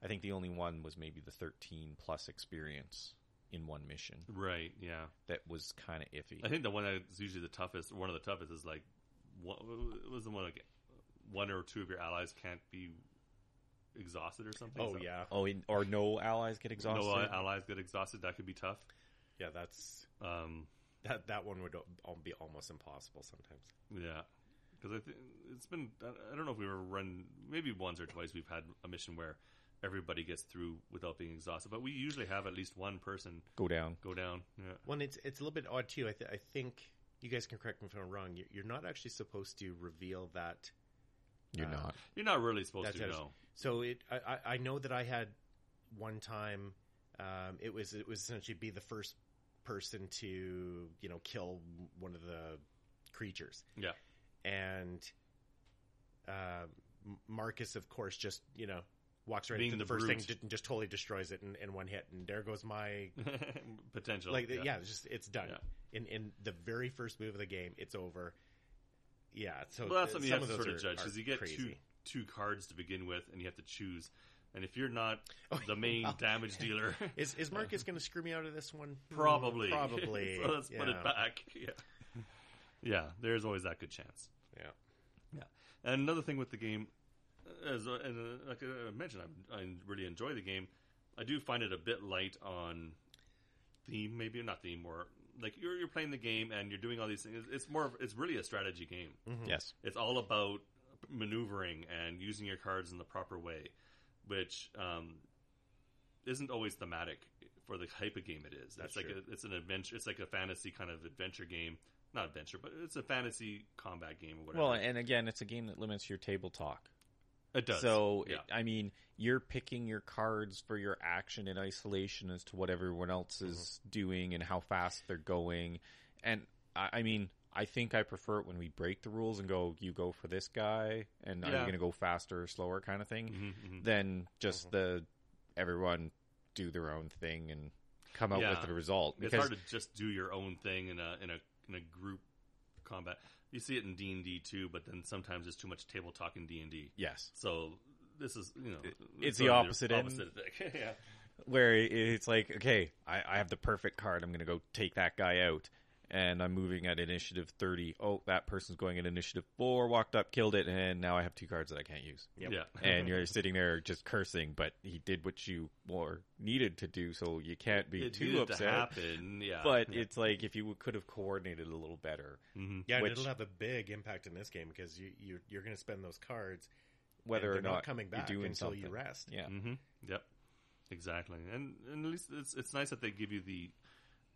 I think the only one was maybe the 13 plus experience in one mission Right. Yeah. that was kind of iffy. I think the one that's usually the toughest, one of the toughest, is like what it was the one like one or two of your allies can't be exhausted or something. oh So yeah oh, in, or no allies get exhausted. No uh, allies get exhausted. That could be tough. yeah that's Um, that that one would be almost impossible sometimes yeah, because I think it's been. I I don't know if we were run maybe once or twice. We've had a mission where everybody gets through without being exhausted. But we usually have at least one person Go down. go down. Yeah. Well, it's it's a little bit odd too. I, th- I think you guys can correct me if I'm wrong. You're, you're not actually supposed to reveal that. You're Uh, not. You're not really supposed That's to know. So it, I, I- I know that I had one time. Um, it was it was essentially be the first person to you know kill one of the creatures, Yeah. and uh, Marcus, of course, just you know walks right Being into the, the first brute. thing, and just totally destroys it in, in one hit, and there goes my <laughs> Potential. like yeah, it's just it's done Yeah. in in the very first move of the game it's over yeah so Well, that's something you have to sort of judge because you get crazy. two two cards to begin with, and you have to choose. And if you're not <laughs> Oh, the main well. damage dealer, <laughs> is is Marcus <laughs> going to screw me out of this one probably, probably so let's put it back. Yeah, yeah. There's always that good chance. yeah Yeah. And another thing with the game, as uh, and uh, like I mentioned, I, I really enjoy the game. I do find it a bit light on theme, maybe not theme, or like you're you're playing the game and you're doing all these things. It's more, of, it's really a strategy game. Mhm. Yes. It's all about maneuvering and using your cards in the proper way, which um, isn't always thematic for the type of game it is. That's it's like true. a, it's an adventure. It's like a fantasy kind of adventure game. Not adventure, but it's a fantasy combat game or whatever. Well, and again, it's a game that limits your table talk. It does. So, yeah. it, I mean, you're picking your cards for your action in isolation as to what everyone else is doing and how fast they're going. And I, I mean, I think I prefer it when we break the rules and go, you go for this guy, and are you Yeah. going to go faster or slower kind of thing, Mhm, mhm. than just the everyone do their own thing and come out Yeah. with the result. It's hard to just do your own thing in a in a in a group combat. You see it in D and D too, but then sometimes there's too much table talk in D and D. yes, So this is you know it's sort the opposite end. opposite thing. <laughs> yeah. where it's like, okay, I, I have the perfect card. I'm going to go take that guy out. And I'm moving at initiative 30. Oh, that person's going at initiative 4, walked up, killed it, and now I have two cards that I can't use. Yep. Yeah. <laughs> And you're sitting there just cursing, but he did what you or needed to do, so you can't be it too needed to upset. happen. Yeah. But yeah. it's like if you could have coordinated a little better, Mhm. yeah and Which- it'll have a big impact in this game because you, you you're going to spend those cards whether or they're not coming back doing until something. you rest Yeah. Mm-hmm. Yep. Exactly. And and at least it's it's nice that they give you the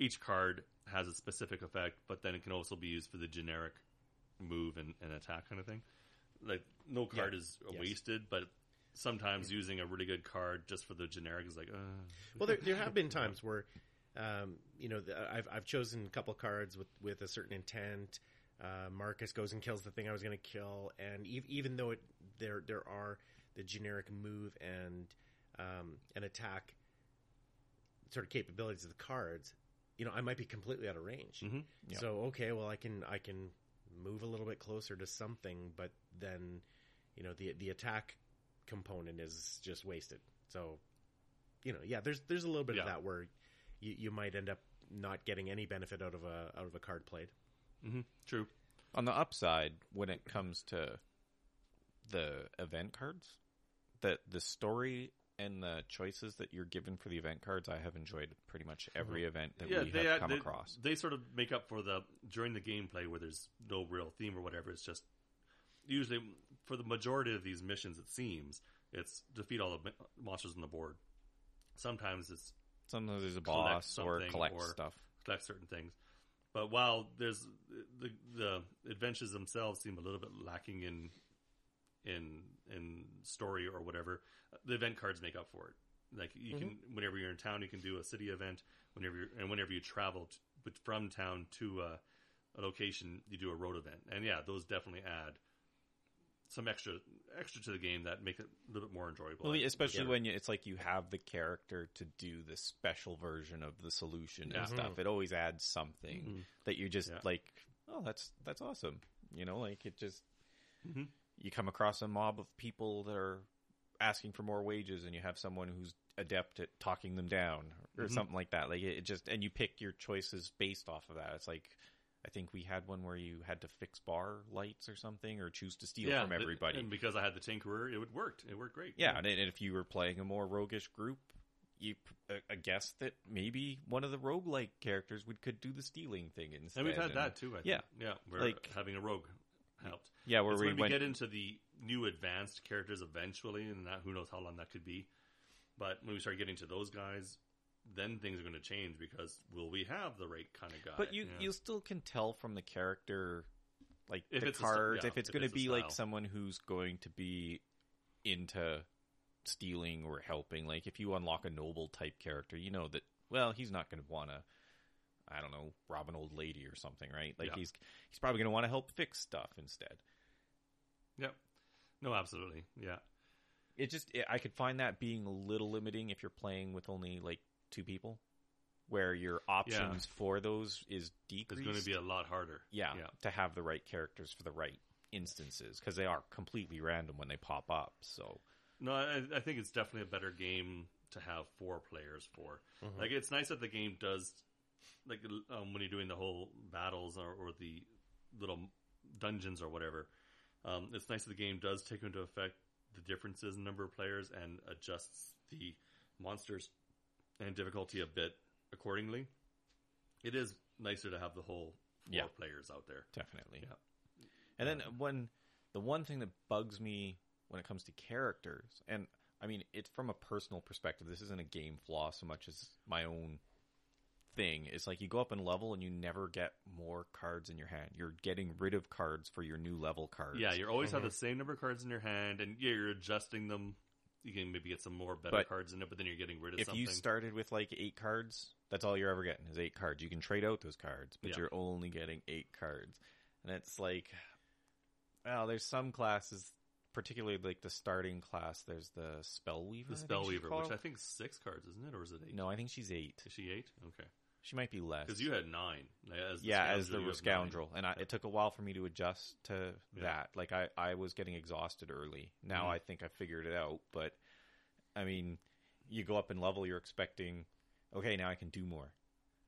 each card has a specific effect, but then it can also be used for the generic move and, and attack kind of thing. Like no card Yeah. is Yes. wasted, but sometimes using a really good card just for the generic is like, uh, well there, there have been <laughs> times where um, you know the, I've, I've chosen a couple cards with, with a certain intent uh, Marcus goes and kills the thing I was going to kill and ev- even though it there there are the generic move and um, an attack sort of capabilities of the cards you know I might be completely out of range Mhm. Yeah. so okay well I can I can move a little bit closer to something but then you know the the attack component is just wasted so you know yeah there's there's a little bit of that where you, you might end up not getting any benefit out of a out of a card played hmm true. On the upside, when it comes to the event cards, that the story and the choices that you're given for the event cards, I have enjoyed pretty much every uh-huh. event that yeah, we they have come they, across. They sort of make up for the during the gameplay where there's no real theme or whatever. It's just usually for the majority of these missions. It seems it's defeat all the monsters on the board. Sometimes it's Sometimes there's a boss or collect or- stuff. collect certain things. But while there's the the adventures themselves seem a little bit lacking in in in story or whatever, the event cards make up for it. Like you can, whenever you're in town, you can do a city event. Whenever you're, and whenever you travel t- but from town to a, a location, you do a road event. And yeah, those definitely add some extra extra to the game that make it a little bit more enjoyable. Well, especially Yeah. when you, it's like you have the character to do the special version of the solution Yeah. and stuff. It always adds something Mhm. that you just Yeah. like. Oh, that's that's awesome. You know, like it just Mhm. You come across a mob of people that are asking for more wages, and you have someone who's adept at talking them down or Mhm. something like that. Like it, it just and you pick your choices based off of that. It's like. I think we had one where you had to fix bar lights or something, or choose to steal from th- everybody. And because I had the Tinkerer, it would worked. It worked great. Yeah, and, and if you were playing a more roguish group, you a guess that maybe one of the roguelike characters would could do the stealing thing instead. And we've had that too. I think. Yeah. yeah. Where Like- having a rogue helped. Yeah, where It's we when we went. get into the new advanced characters eventually, and that who knows how long that could be. But when we start getting to those guys, then things are going to change because will we have the right kind of guy? But you Yeah. you still can tell from the character, like If the cards, yeah, if it's going to be like someone who's going to be into stealing or helping. Like if you unlock a noble type character, you know that well he's not going to want to. I don't know, rob an old lady or something, right? Like Yeah. he's he's probably going to want to help fix stuff instead. Yep. No, absolutely. Yeah. It just it, I could find that being a little limiting if you're playing with only like two people, where your options for those is deep. It's going to be a lot harder. yeah, Yeah. to have the right characters for the right instances because they are completely random when they pop up. So No, I, I think it's definitely a better game to have four players for. Mm-hmm. Like, it's nice that the game does, like, um, when you're doing the whole battles or, or the little dungeons or whatever, um, it's nice that the game does take into effect the differences in number of players and adjusts the monsters and difficulty a bit accordingly. It is nicer to have the whole four Yeah. players out there. definitely. Yeah. And then when the one thing that bugs me when it comes to characters, and I mean it's from a personal perspective. This isn't a game flaw so much as my own thing. It's like you go up in level and you never get more cards in your hand. You're getting rid of cards for your new level cards. Yeah, you always have the mm-hmm. same number of cards in your hand, and yeah, you're adjusting them. You can maybe get some more better But cards in it, but then you're getting rid of if something. you started with like eight cards, that's all you're ever getting is eight cards. You can trade out those cards, but Yeah. you're only getting eight cards. And it's like, well, there's some classes, particularly like the starting class. There's the Spellweaver. the I think she's Spellweaver, which. I think is six cards, isn't it, or is it eight? no, I think she's eight. is she eight? Okay, She might be less. because you had nine. As yeah, as the scoundrel, and I, it took a while for me to adjust to Yeah. that. Like I, I was getting exhausted early. Now Mhm. I think I figured it out. But I mean, you go up in level, you're expecting, okay, now I can do more.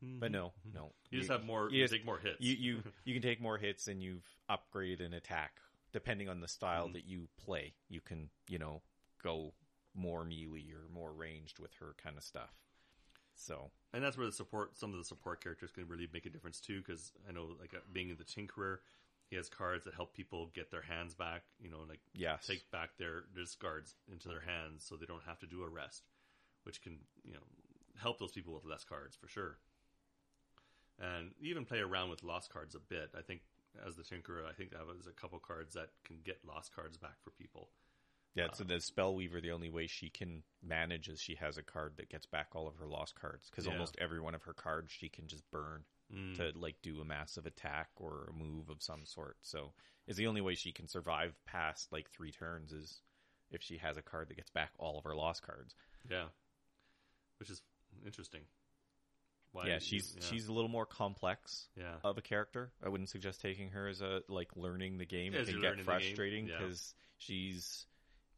But Mhm. no, no, You just have more. you You, just- take more hits. you you <laughs> you can take more hits and you've upgraded an attack depending on the style Mhm. that you play. You can you know go more melee or more ranged with her kind of stuff. So and that's where the support, some of the support characters can really make a difference too. Because I know, like uh, being in the Tinkerer, he has cards that help people get their hands back. You know, like yes, take back their discards into their hands so they don't have to do a rest, which can you know help those people with less cards for sure. And even play around with lost cards a bit. I think as the Tinkerer, I think there's a couple cards that can get lost cards back for people. Yeah. So the Spellweaver, the only way she can manage is she has a card that gets back all of her lost cards because Yeah. almost every one of her cards she can just burn Mm. to like do a massive attack or a move of some sort. So it's the only way she can survive past like three turns is if she has a card that gets back all of her lost cards. Yeah, which is interesting. Why? yeah, she's yeah. she's a little more complex yeah. of a character. I wouldn't suggest taking her as a like learning the game. As it can get learning the game, frustrating yeah. because she's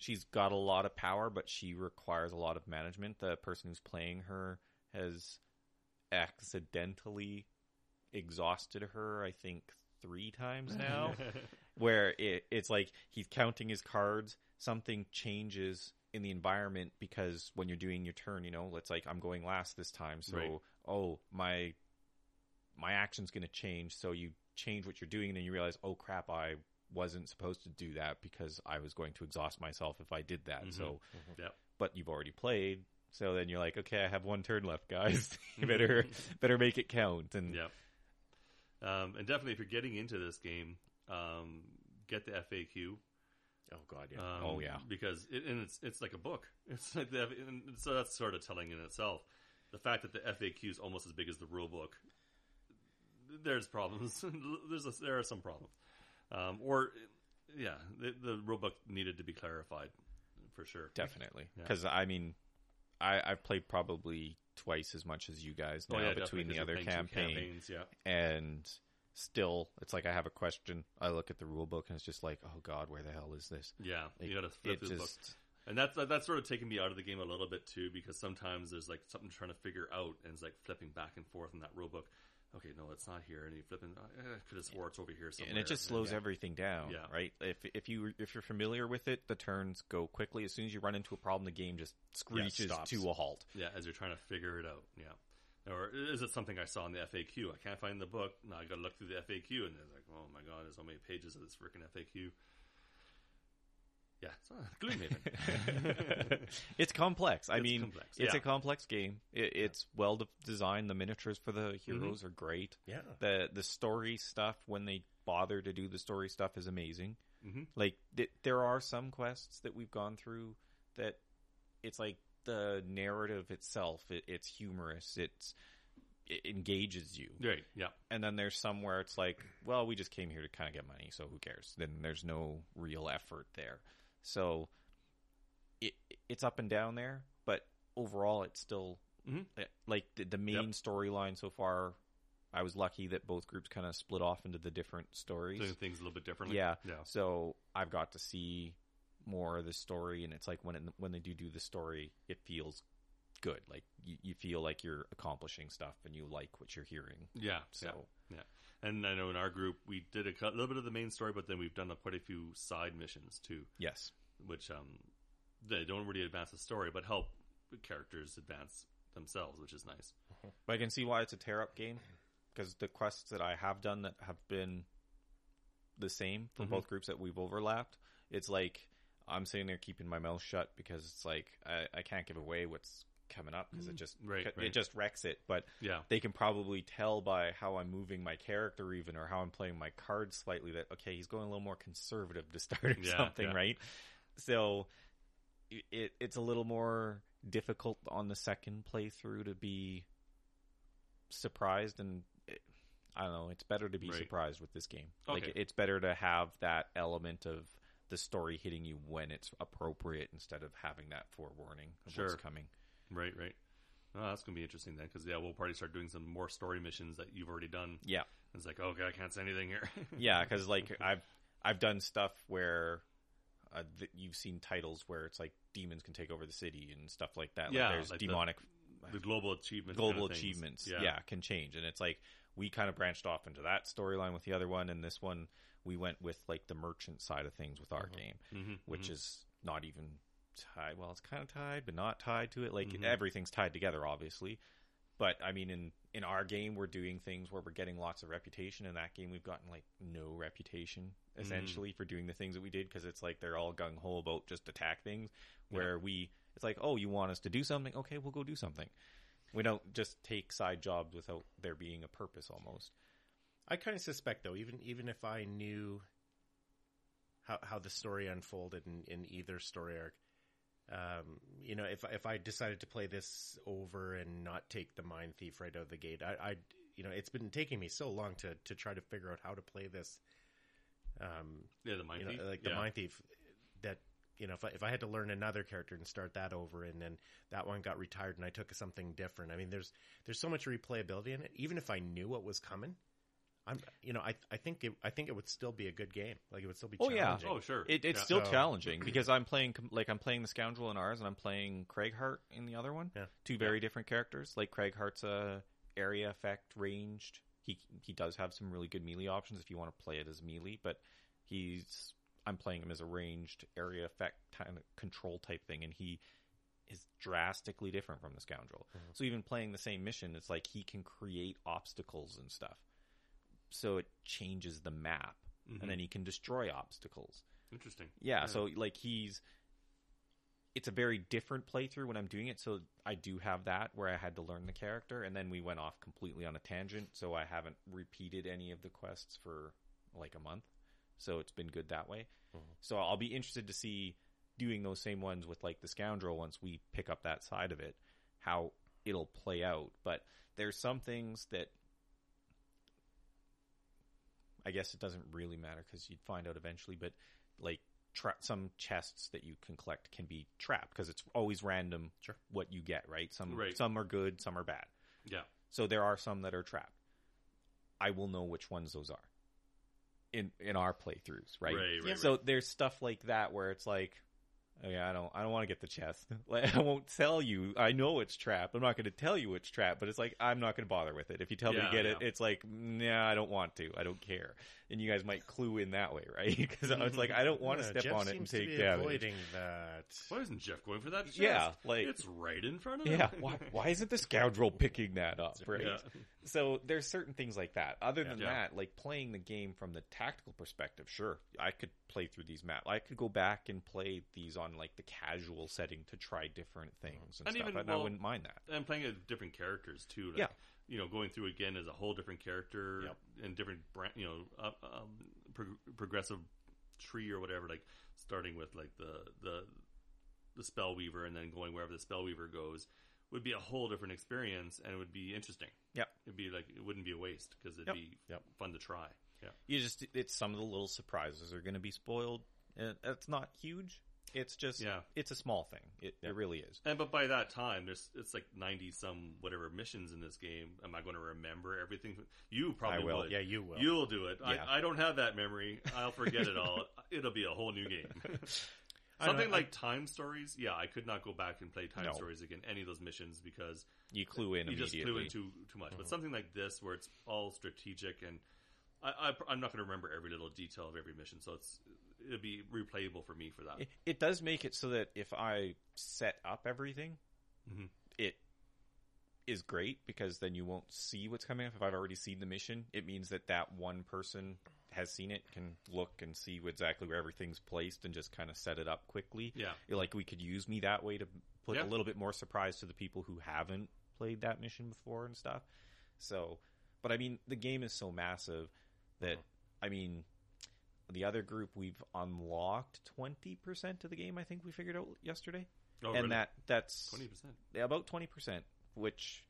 she's got a lot of power, but she requires a lot of management. The person who's playing her has accidentally exhausted her. I think three times <laughs> now. where it, it's like he's counting his cards. Something changes in the environment because when you're doing your turn, you know, it's like I'm going last this time, so Right. oh my my action's going to change. So you change what you're doing, and then you realize, oh crap, I wasn't supposed to do that because I was going to exhaust myself if I did that. Mhm. So, Yep. but you've already played. So then you're like, okay, I have one turn left, guys. <laughs> you better better make it count. And Yep. Um, and definitely, if you're getting into this game, um, get the FAQ. Oh God, yeah. Um, Oh, yeah. because it, and it's it's like a book. <laughs> It's like the and so that's sort of telling in itself. The fact that the FAQ is almost as big as the rule book. There's problems. <laughs> there's a, there are some problems, um, or yeah, the, the rule book needed to be clarified for sure. Definitely, Yeah. because I mean, I I've played probably twice as much as you guys now Oh, yeah, between the other you're playing two campaign, campaigns. Yeah, and still, it's like I have a question. I look at the rule book and it's just like, oh god, where the hell is this? yeah. Like, you got to flip it the book. And that's that's sort of taken me out of the game a little bit too, because sometimes there's like something trying to figure out, and it's like flipping back and forth in that rule book. Okay, no, it's not here, and you flipping. I could have swore it's over here somewhere. and it just slows Yeah. everything down, Yeah. right? If if you if you're familiar with it, the turns go quickly. As soon as you run into a problem, the game just screeches stops. to a halt. Yeah, as you're trying to figure it out. Yeah. Or is it something I saw in the FAQ? I can't find the book. No, I got to look through the FAQ, and it's like, oh my god, there's so many pages of this freaking FAQ. Yeah, it's Gloomhaven. <laughs> it's complex. I It's mean, complex, it's yeah. a complex game. It, it's well de- designed. The miniatures for the heroes Mm-hmm. are great. Yeah. The the story stuff when they bother to do the story stuff is amazing. Mhm. Like th- there are some quests that we've gone through that it's like the narrative itself. It, it's humorous. It's it engages you. right. Yeah. And then there's some where it's like, well, we just came here to kind of get money, so who cares? Then there's no real effort there. So it it's up and down there, but overall, it's still Mhm. eh, like the, the main storyline so far. I was lucky that both groups kind of split off into the different stories. Doing things a little bit differently. Yeah. Yeah. So I've got to see more of the story, and it's like when it, when they do do the story, it feels good. Like you, you feel like you're accomplishing stuff, and you like what you're hearing. Yeah. So Yeah. Yeah. And I know in our group we did a little bit of the main story, but then we've done a, quite a few side missions too, yes, which um they don't really advance the story, but help characters advance themselves, which is nice. But I can see why it's a tear up game because the quests that I have done that have been the same for Mhm. both groups that we've overlapped, it's like I'm sitting there keeping my mouth shut because it's like I, I can't give away what's coming up because it mm. just Right, it right. just wrecks it. But Yeah. they can probably tell by how I'm moving my character even or how I'm playing my cards slightly that okay he's going a little more conservative to <laughs> start or Yeah, something yeah. right. So it it's a little more difficult on the second playthrough to be surprised and it, I don't know it's better to be Right. surprised with this game like it's better to have that element of the story hitting you when it's appropriate instead of having that forewarning of Sure. what's coming Right. Right. Oh, that's gonna be interesting then, because yeah, we'll probably start doing some more story missions that you've already done. yeah It's like, okay, I can't say anything here. <laughs> yeah because like i've i've done stuff where uh, th- you've seen titles where it's like demons can take over the city and stuff like that Yeah, like there's like demonic the global achievements, global kind of achievements yeah. can change and it's like we kind of branched off into that storyline with the other one and this one we went with like the merchant side of things with our game Mhm, which mhm. is not even tied well it's kind of tied but not tied to it. Like Mhm. everything's tied together obviously. But i mean in in our game we're doing things where we're getting lots of reputation. In that game we've gotten like no reputation Mm. essentially for doing the things that we did because it's like they're all gung-ho about just attack things. Where we it's like oh you want us to do something? Okay we'll go do something. We don't just take side jobs without there being a purpose almost. I kind of suspect though, even even if I knew how how the story unfolded in, in either story arc, um, you know, if if I decided to play this over and not take the mind thief right out of the gate, I, I you know, it's been taking me so long to to try to figure out how to play this. Um, yeah, the mind you know, thief. like the yeah. mind thief, that you know, if I, if I had to learn another character and start that over, and then that one got retired, and I took something different. I mean, there's there's so much replayability in it. Even if I knew what was coming, I'm you know, I I think it I think it would still be a good game. Like it would still be Oh, yeah. challenging. Oh, sure. It, it's Yeah. still So- challenging <clears throat> because I'm playing like I'm playing the scoundrel in ours and I'm playing Cragheart in the other one. Yeah. Two very different characters. Like Cragheart's a uh, area effect ranged. He he does have some really good melee options if you want to play it as melee, but he's I'm playing him as a ranged area effect kind of control type thing, and he is drastically different from the scoundrel. Mm-hmm. So even playing the same mission, it's like he can create obstacles and stuff. So it changes the map, Mhm. and then he can destroy obstacles. Interesting. Yeah, so like he's it's a very different playthrough when I'm doing it. So I do have that where I had to learn the character and then we went off completely on a tangent, so I haven't repeated any of the quests for like a month. So it's been good that way. So I'll be interested to see doing those same ones with like the scoundrel once we pick up that side of it, how it'll play out. But there's some things that I guess it doesn't really matter because you'd find out eventually. But like tra- some chests that you can collect can be trapped because it's always random Sure. what you get. Right? Some Right. some are good, some are bad. Yeah. So there are some that are trapped. I will know which ones those are in in our playthroughs, right? Right, right, So there's stuff like that where it's like, oh yeah, I don't I don't want to get the chest. <laughs> Like I won't tell you. I know it's trapped. I'm not going to tell you it's trapped, but it's like I'm not going to bother with it. If you tell me to get it, it's like, nah, I don't want to. I don't care. and you guys might clue in that way, right? <laughs> Because I was like, I don't want to Yeah, step Jeff on it and seems to take be damage. Avoiding that. Why isn't Jeff going for that? Chest? Yeah, like- it's right in front of him. Yeah, why, why isn't the scoundrel picking that up, <laughs> right? Yeah. So there's certain things like that. Other than Yeah. that, like playing the game from the tactical perspective, sure, I could play through these maps. I could go back and play these on like the casual setting to try different things and, And stuff, even, and I wouldn't mind that. and playing at different characters too. Like, Yeah. you know, going through again as a whole different character Yep. and different brand, you know, uh, um, prog- progressive tree or whatever. Like starting with like the the the spellweaver and then going wherever the spell weaver goes would be a whole different experience and it would be interesting. Yeah. It'd be like it wouldn't be a waste because it'd Yep. be Yep. fun to try. Yeah. You just it's some of the little surprises are going to be spoiled. And it's not huge. It's just Yeah. it's a small thing. It, it really is. And but by that time, there's it's like ninety some whatever missions in this game. Am I going to remember everything? You probably I will. would. Yeah, you will. You'll do it. Yeah. I, I don't have that memory. I'll forget it all. <laughs> It'll be a whole new game. <laughs> Something know, I- like time stories. Yeah, I could not go back and play time No. stories again. Any of those missions because You clue in you just flew in too too much. But uh-huh. something like this, where it's all strategic and I, I, I'm not going to remember every little detail of every mission, so it's it'll be replayable for me for that. It, it does make it so that if I set up everything, Mhm. it is great because then you won't see what's coming up. If I've already seen the mission, it means that that one person has seen it, can look and see exactly where everything's placed and just kind of set it up quickly. Yeah. Like we could use me that way to put Yeah. a little bit more surprise to the people who haven't played that mission before and stuff. So, but I mean, the game is so massive that I mean, the other group we've unlocked twenty percent of the game. I think we figured out yesterday, Oh, and really? that that's twenty percent. about twenty percent, which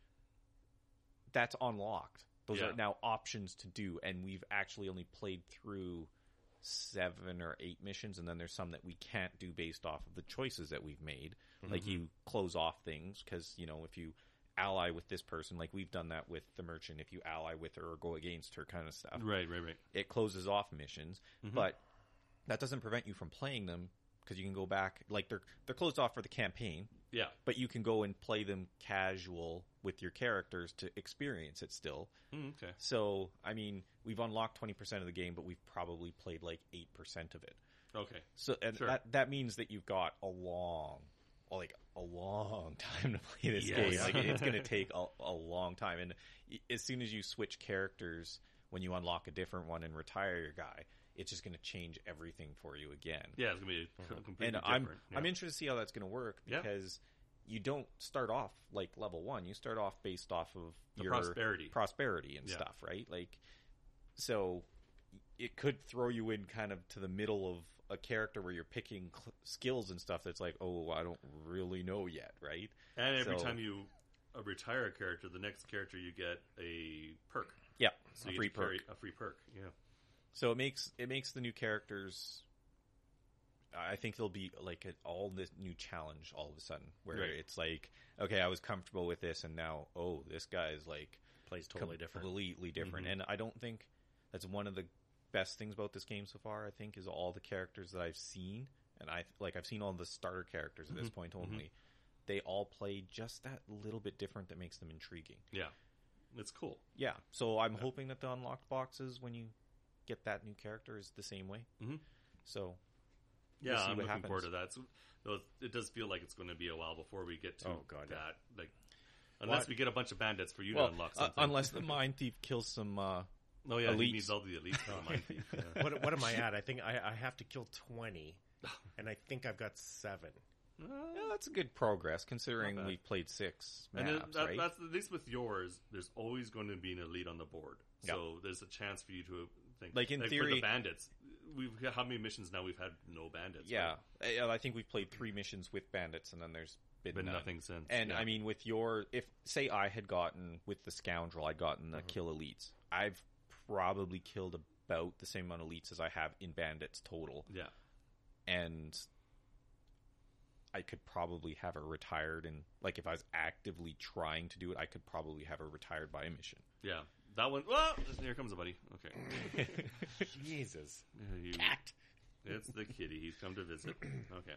that's unlocked. Those Yeah. are now options to do, and we've actually only played through seven or eight missions, and then there's some that we can't do based off of the choices that we've made. Like mm-hmm. you close off things because you know if you ally with this person, like we've done that with the merchant. If you ally with her or go against her, kind of stuff Right, right, right. it closes off missions, but that doesn't prevent you from playing them because you can go back. Like they're they're closed off for the campaign, Yeah. but you can go and play them casual with your characters to experience it still. Mm, okay. So I mean, we've unlocked twenty percent of the game, but we've probably played like eight percent of it. Okay. So and Sure. that that means that you've got a long, like a long <laughs> time to play this Yes. game. Like it's going <laughs> to take a, a long time, and as soon as you switch characters, when you unlock a different one and retire your guy, it's just going to change everything for you again. Yeah, it's gonna be mm-hmm. completely and different. I'm yeah. I'm interested to see how that's going to work Yeah. because you don't start off like level one. You start off based off of The your prosperity. prosperity and Yeah. stuff, right? Like, so it could throw you in kind of to the middle of a character where you're picking cl- skills and stuff that's like, oh, I don't really know yet, right? And every So- time you uh, retire a character, the next character you get a perk. Yeah, So a you free get to carry perk. a free perk. Yeah. So it makes it makes the new characters. I think there'll be like a, all this new challenge all of a sudden, where Right. it's like, okay, I was comfortable with this, and now, oh, this guy is like Plays totally different. completely different. Mhm. And I don't think that's one of the best things about this game so far. I think is all the characters that I've seen, and I like I've seen all the starter characters at this Mhm. point only. They all play just that little bit different that makes them intriguing. Yeah. It's cool. Yeah, so I'm hoping that the unlocked boxes when you get that new character is the same way. Mhm. So Yeah, I'm looking forward to that. So, it does feel like it's going to be a while before we get to Oh, God, yeah. that. Like, unless we get a bunch of bandits for you well, to unlock uh, unless the <laughs> mind thief kills some. Uh, oh yeah, he elites. needs all the elites for the. <laughs> Yeah. what what am I at? I think I, I have to kill twenty, <sighs> and I think I've got seven. yeah, that's a good progress considering Not bad. we played six And then that, right? that's at least with yours. There's always going to be an elite on the board, so there's a chance for you to think. Like, in for theory- the bandits, we've got how many missions now? We've had no bandits. Yeah, I I think we've played three missions with bandits, and then there's been, been nothing since. And yeah. I mean, with your, if say I had gotten with the scoundrel, I'd gotten Mm-hmm. the kill elites. I've probably killed about the same amount of elites as I have in bandits total, yeah, and I could probably have her retired. And like, if I was actively trying to do it, I could probably have her retired by a mission. yeah, that one. Well, here comes a buddy. Okay, <laughs> Jesus. You- It's the kitty. He's come to visit. <clears throat> Okay,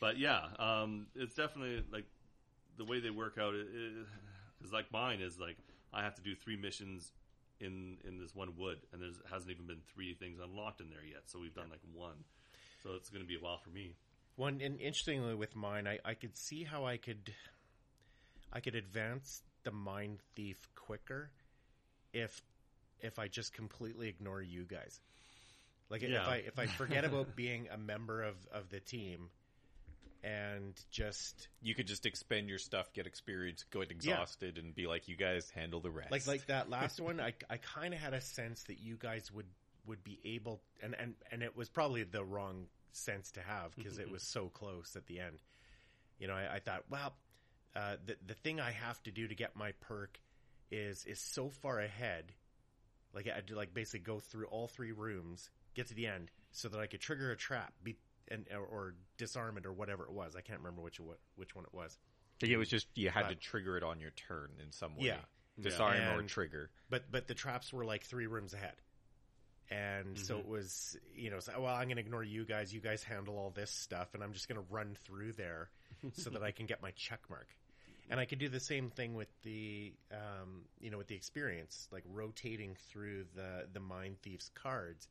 but yeah, um, it's definitely like the way they work out is like mine is like I have to do three missions in in this one wood, and there hasn't even been three things unlocked in there yet. So we've done like one. So it's going to be a while for me. One and interestingly with mine, I, I could see how I could I could advance the mind thief quicker if if I just completely ignore you guys. Like Yeah. if I if I forget about <laughs> being a member of, of the team and just You could just expend your stuff, get experience, get exhausted, and be like, "You guys handle the rest." like like that last one, I I kind of had a sense that you guys would would be able and and and it was probably the wrong sense to have because it <laughs> was so close at the end. You know, I, I thought, well, uh, the the thing I have to do to get my perk is is so far ahead. Like I had to like basically go through all three rooms, get to the end, so that I could trigger a trap, be and or, or disarm it or whatever it was. I can't remember which what which one it was. it was just you had to trigger it on your turn in some way. Yeah. disarm or And- trigger. but but the traps were like three rooms ahead and so it was you know so, well i'm gonna ignore you guys you guys handle all this stuff and i'm just gonna run through there <laughs> so that i can get my check mark and i could do the same thing with the um, you know with the experience like rotating through the the mind thieves cards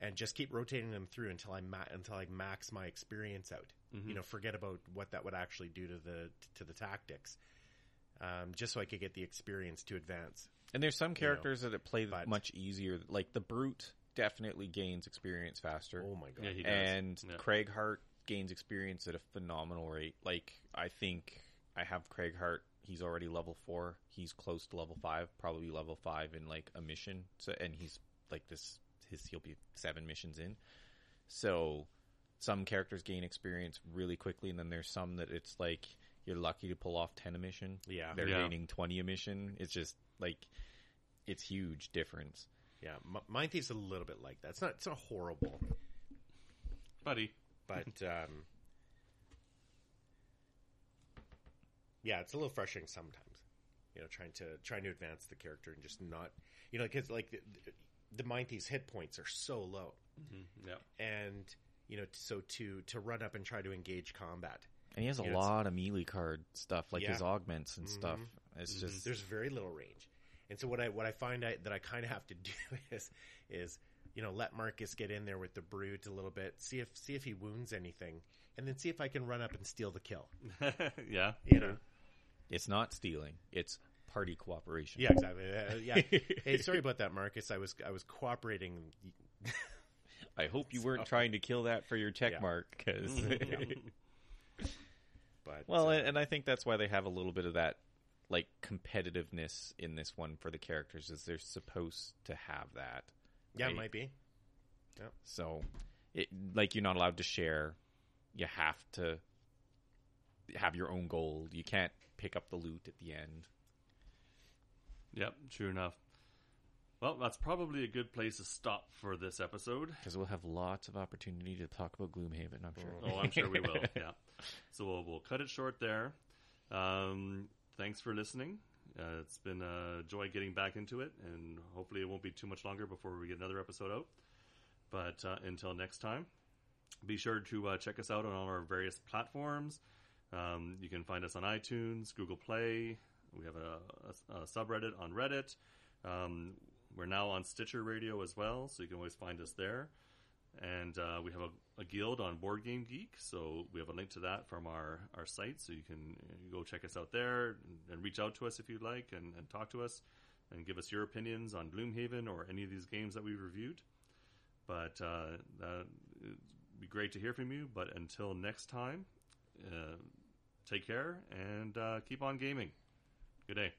and just keep rotating them through until i ma- until i max my experience out you know forget about what that would actually do to the to the tactics um, just so i could get the experience to advance And there's some characters that play but- much easier. Like the brute definitely gains experience faster. oh my god Yeah, he does. and Yeah. Cragheart gains experience at a phenomenal rate. Like I think I have Cragheart. He's already level four. He's close to level five, probably level five in like a mission. So and he's like this. His he'll be seven missions in. So some characters gain experience really quickly, and then there's some that it's like you're lucky to pull off ten a mission. Yeah. they're Yeah. gaining twenty a mission. It's just like it's huge difference. Yeah, M- Mind Thief's a little bit like that. It's not. It's not horrible, buddy. but <laughs> um, yeah, it's a little frustrating sometimes. You know, trying to trying to advance the character and just not, you know, because like the, the Mind Thief's hit points are so low, mm-hmm. Yeah, and you know, so to to run up and try to engage combat, And he has a Yeah, it's- lot of melee card stuff, like his augments and mm-hmm. stuff. It's mm-hmm. just there's very little range. And so what I what I find I, that I kind of have to <laughs> do is is you know let Marcus get in there with the brute a little bit, see if see if he wounds anything, and then see if I can run up and steal the kill. <laughs> yeah. You know, it's not stealing; it's party cooperation. yeah, exactly. Uh, yeah. <laughs> hey, sorry about that, Marcus. I was I was cooperating. I hope you <laughs> weren't trying to kill that for your check Yeah. mark, because <laughs> But well, uh, and and I think that's why they have a little bit of that like competitiveness in this one for the characters, is they're supposed to have that. yeah, it might be. Yeah. So, it like you're not allowed to share. You have to have your own gold. You can't pick up the loot at the end. Yep, true enough. Well, that's probably a good place to stop for this episode. Because we'll have lots of opportunity to talk about Gloomhaven, I'm sure. Oh, I'm sure we will. <laughs> Yeah. So we'll, we'll cut it short there. Um, thanks for listening. Uh, it's been a joy getting back into it, and hopefully it won't be too much longer before we get another episode out. But uh, until next time, be sure to uh, check us out on all our various platforms. Um, you can find us on iTunes, Google Play. We have a, a, a subreddit on Reddit. Um, we're now on Stitcher Radio as well, so you can always find us there. And uh, we have a, a guild on Board Game Geek, so we have a link to that from our, our site, so you can uh, go check us out there and, and reach out to us if you'd like and, and talk to us and give us your opinions on Gloomhaven or any of these games that we reviewed. But uh, would be great to hear from you. But until next time, uh, take care and uh, keep on gaming. Good day.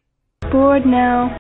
Bored now.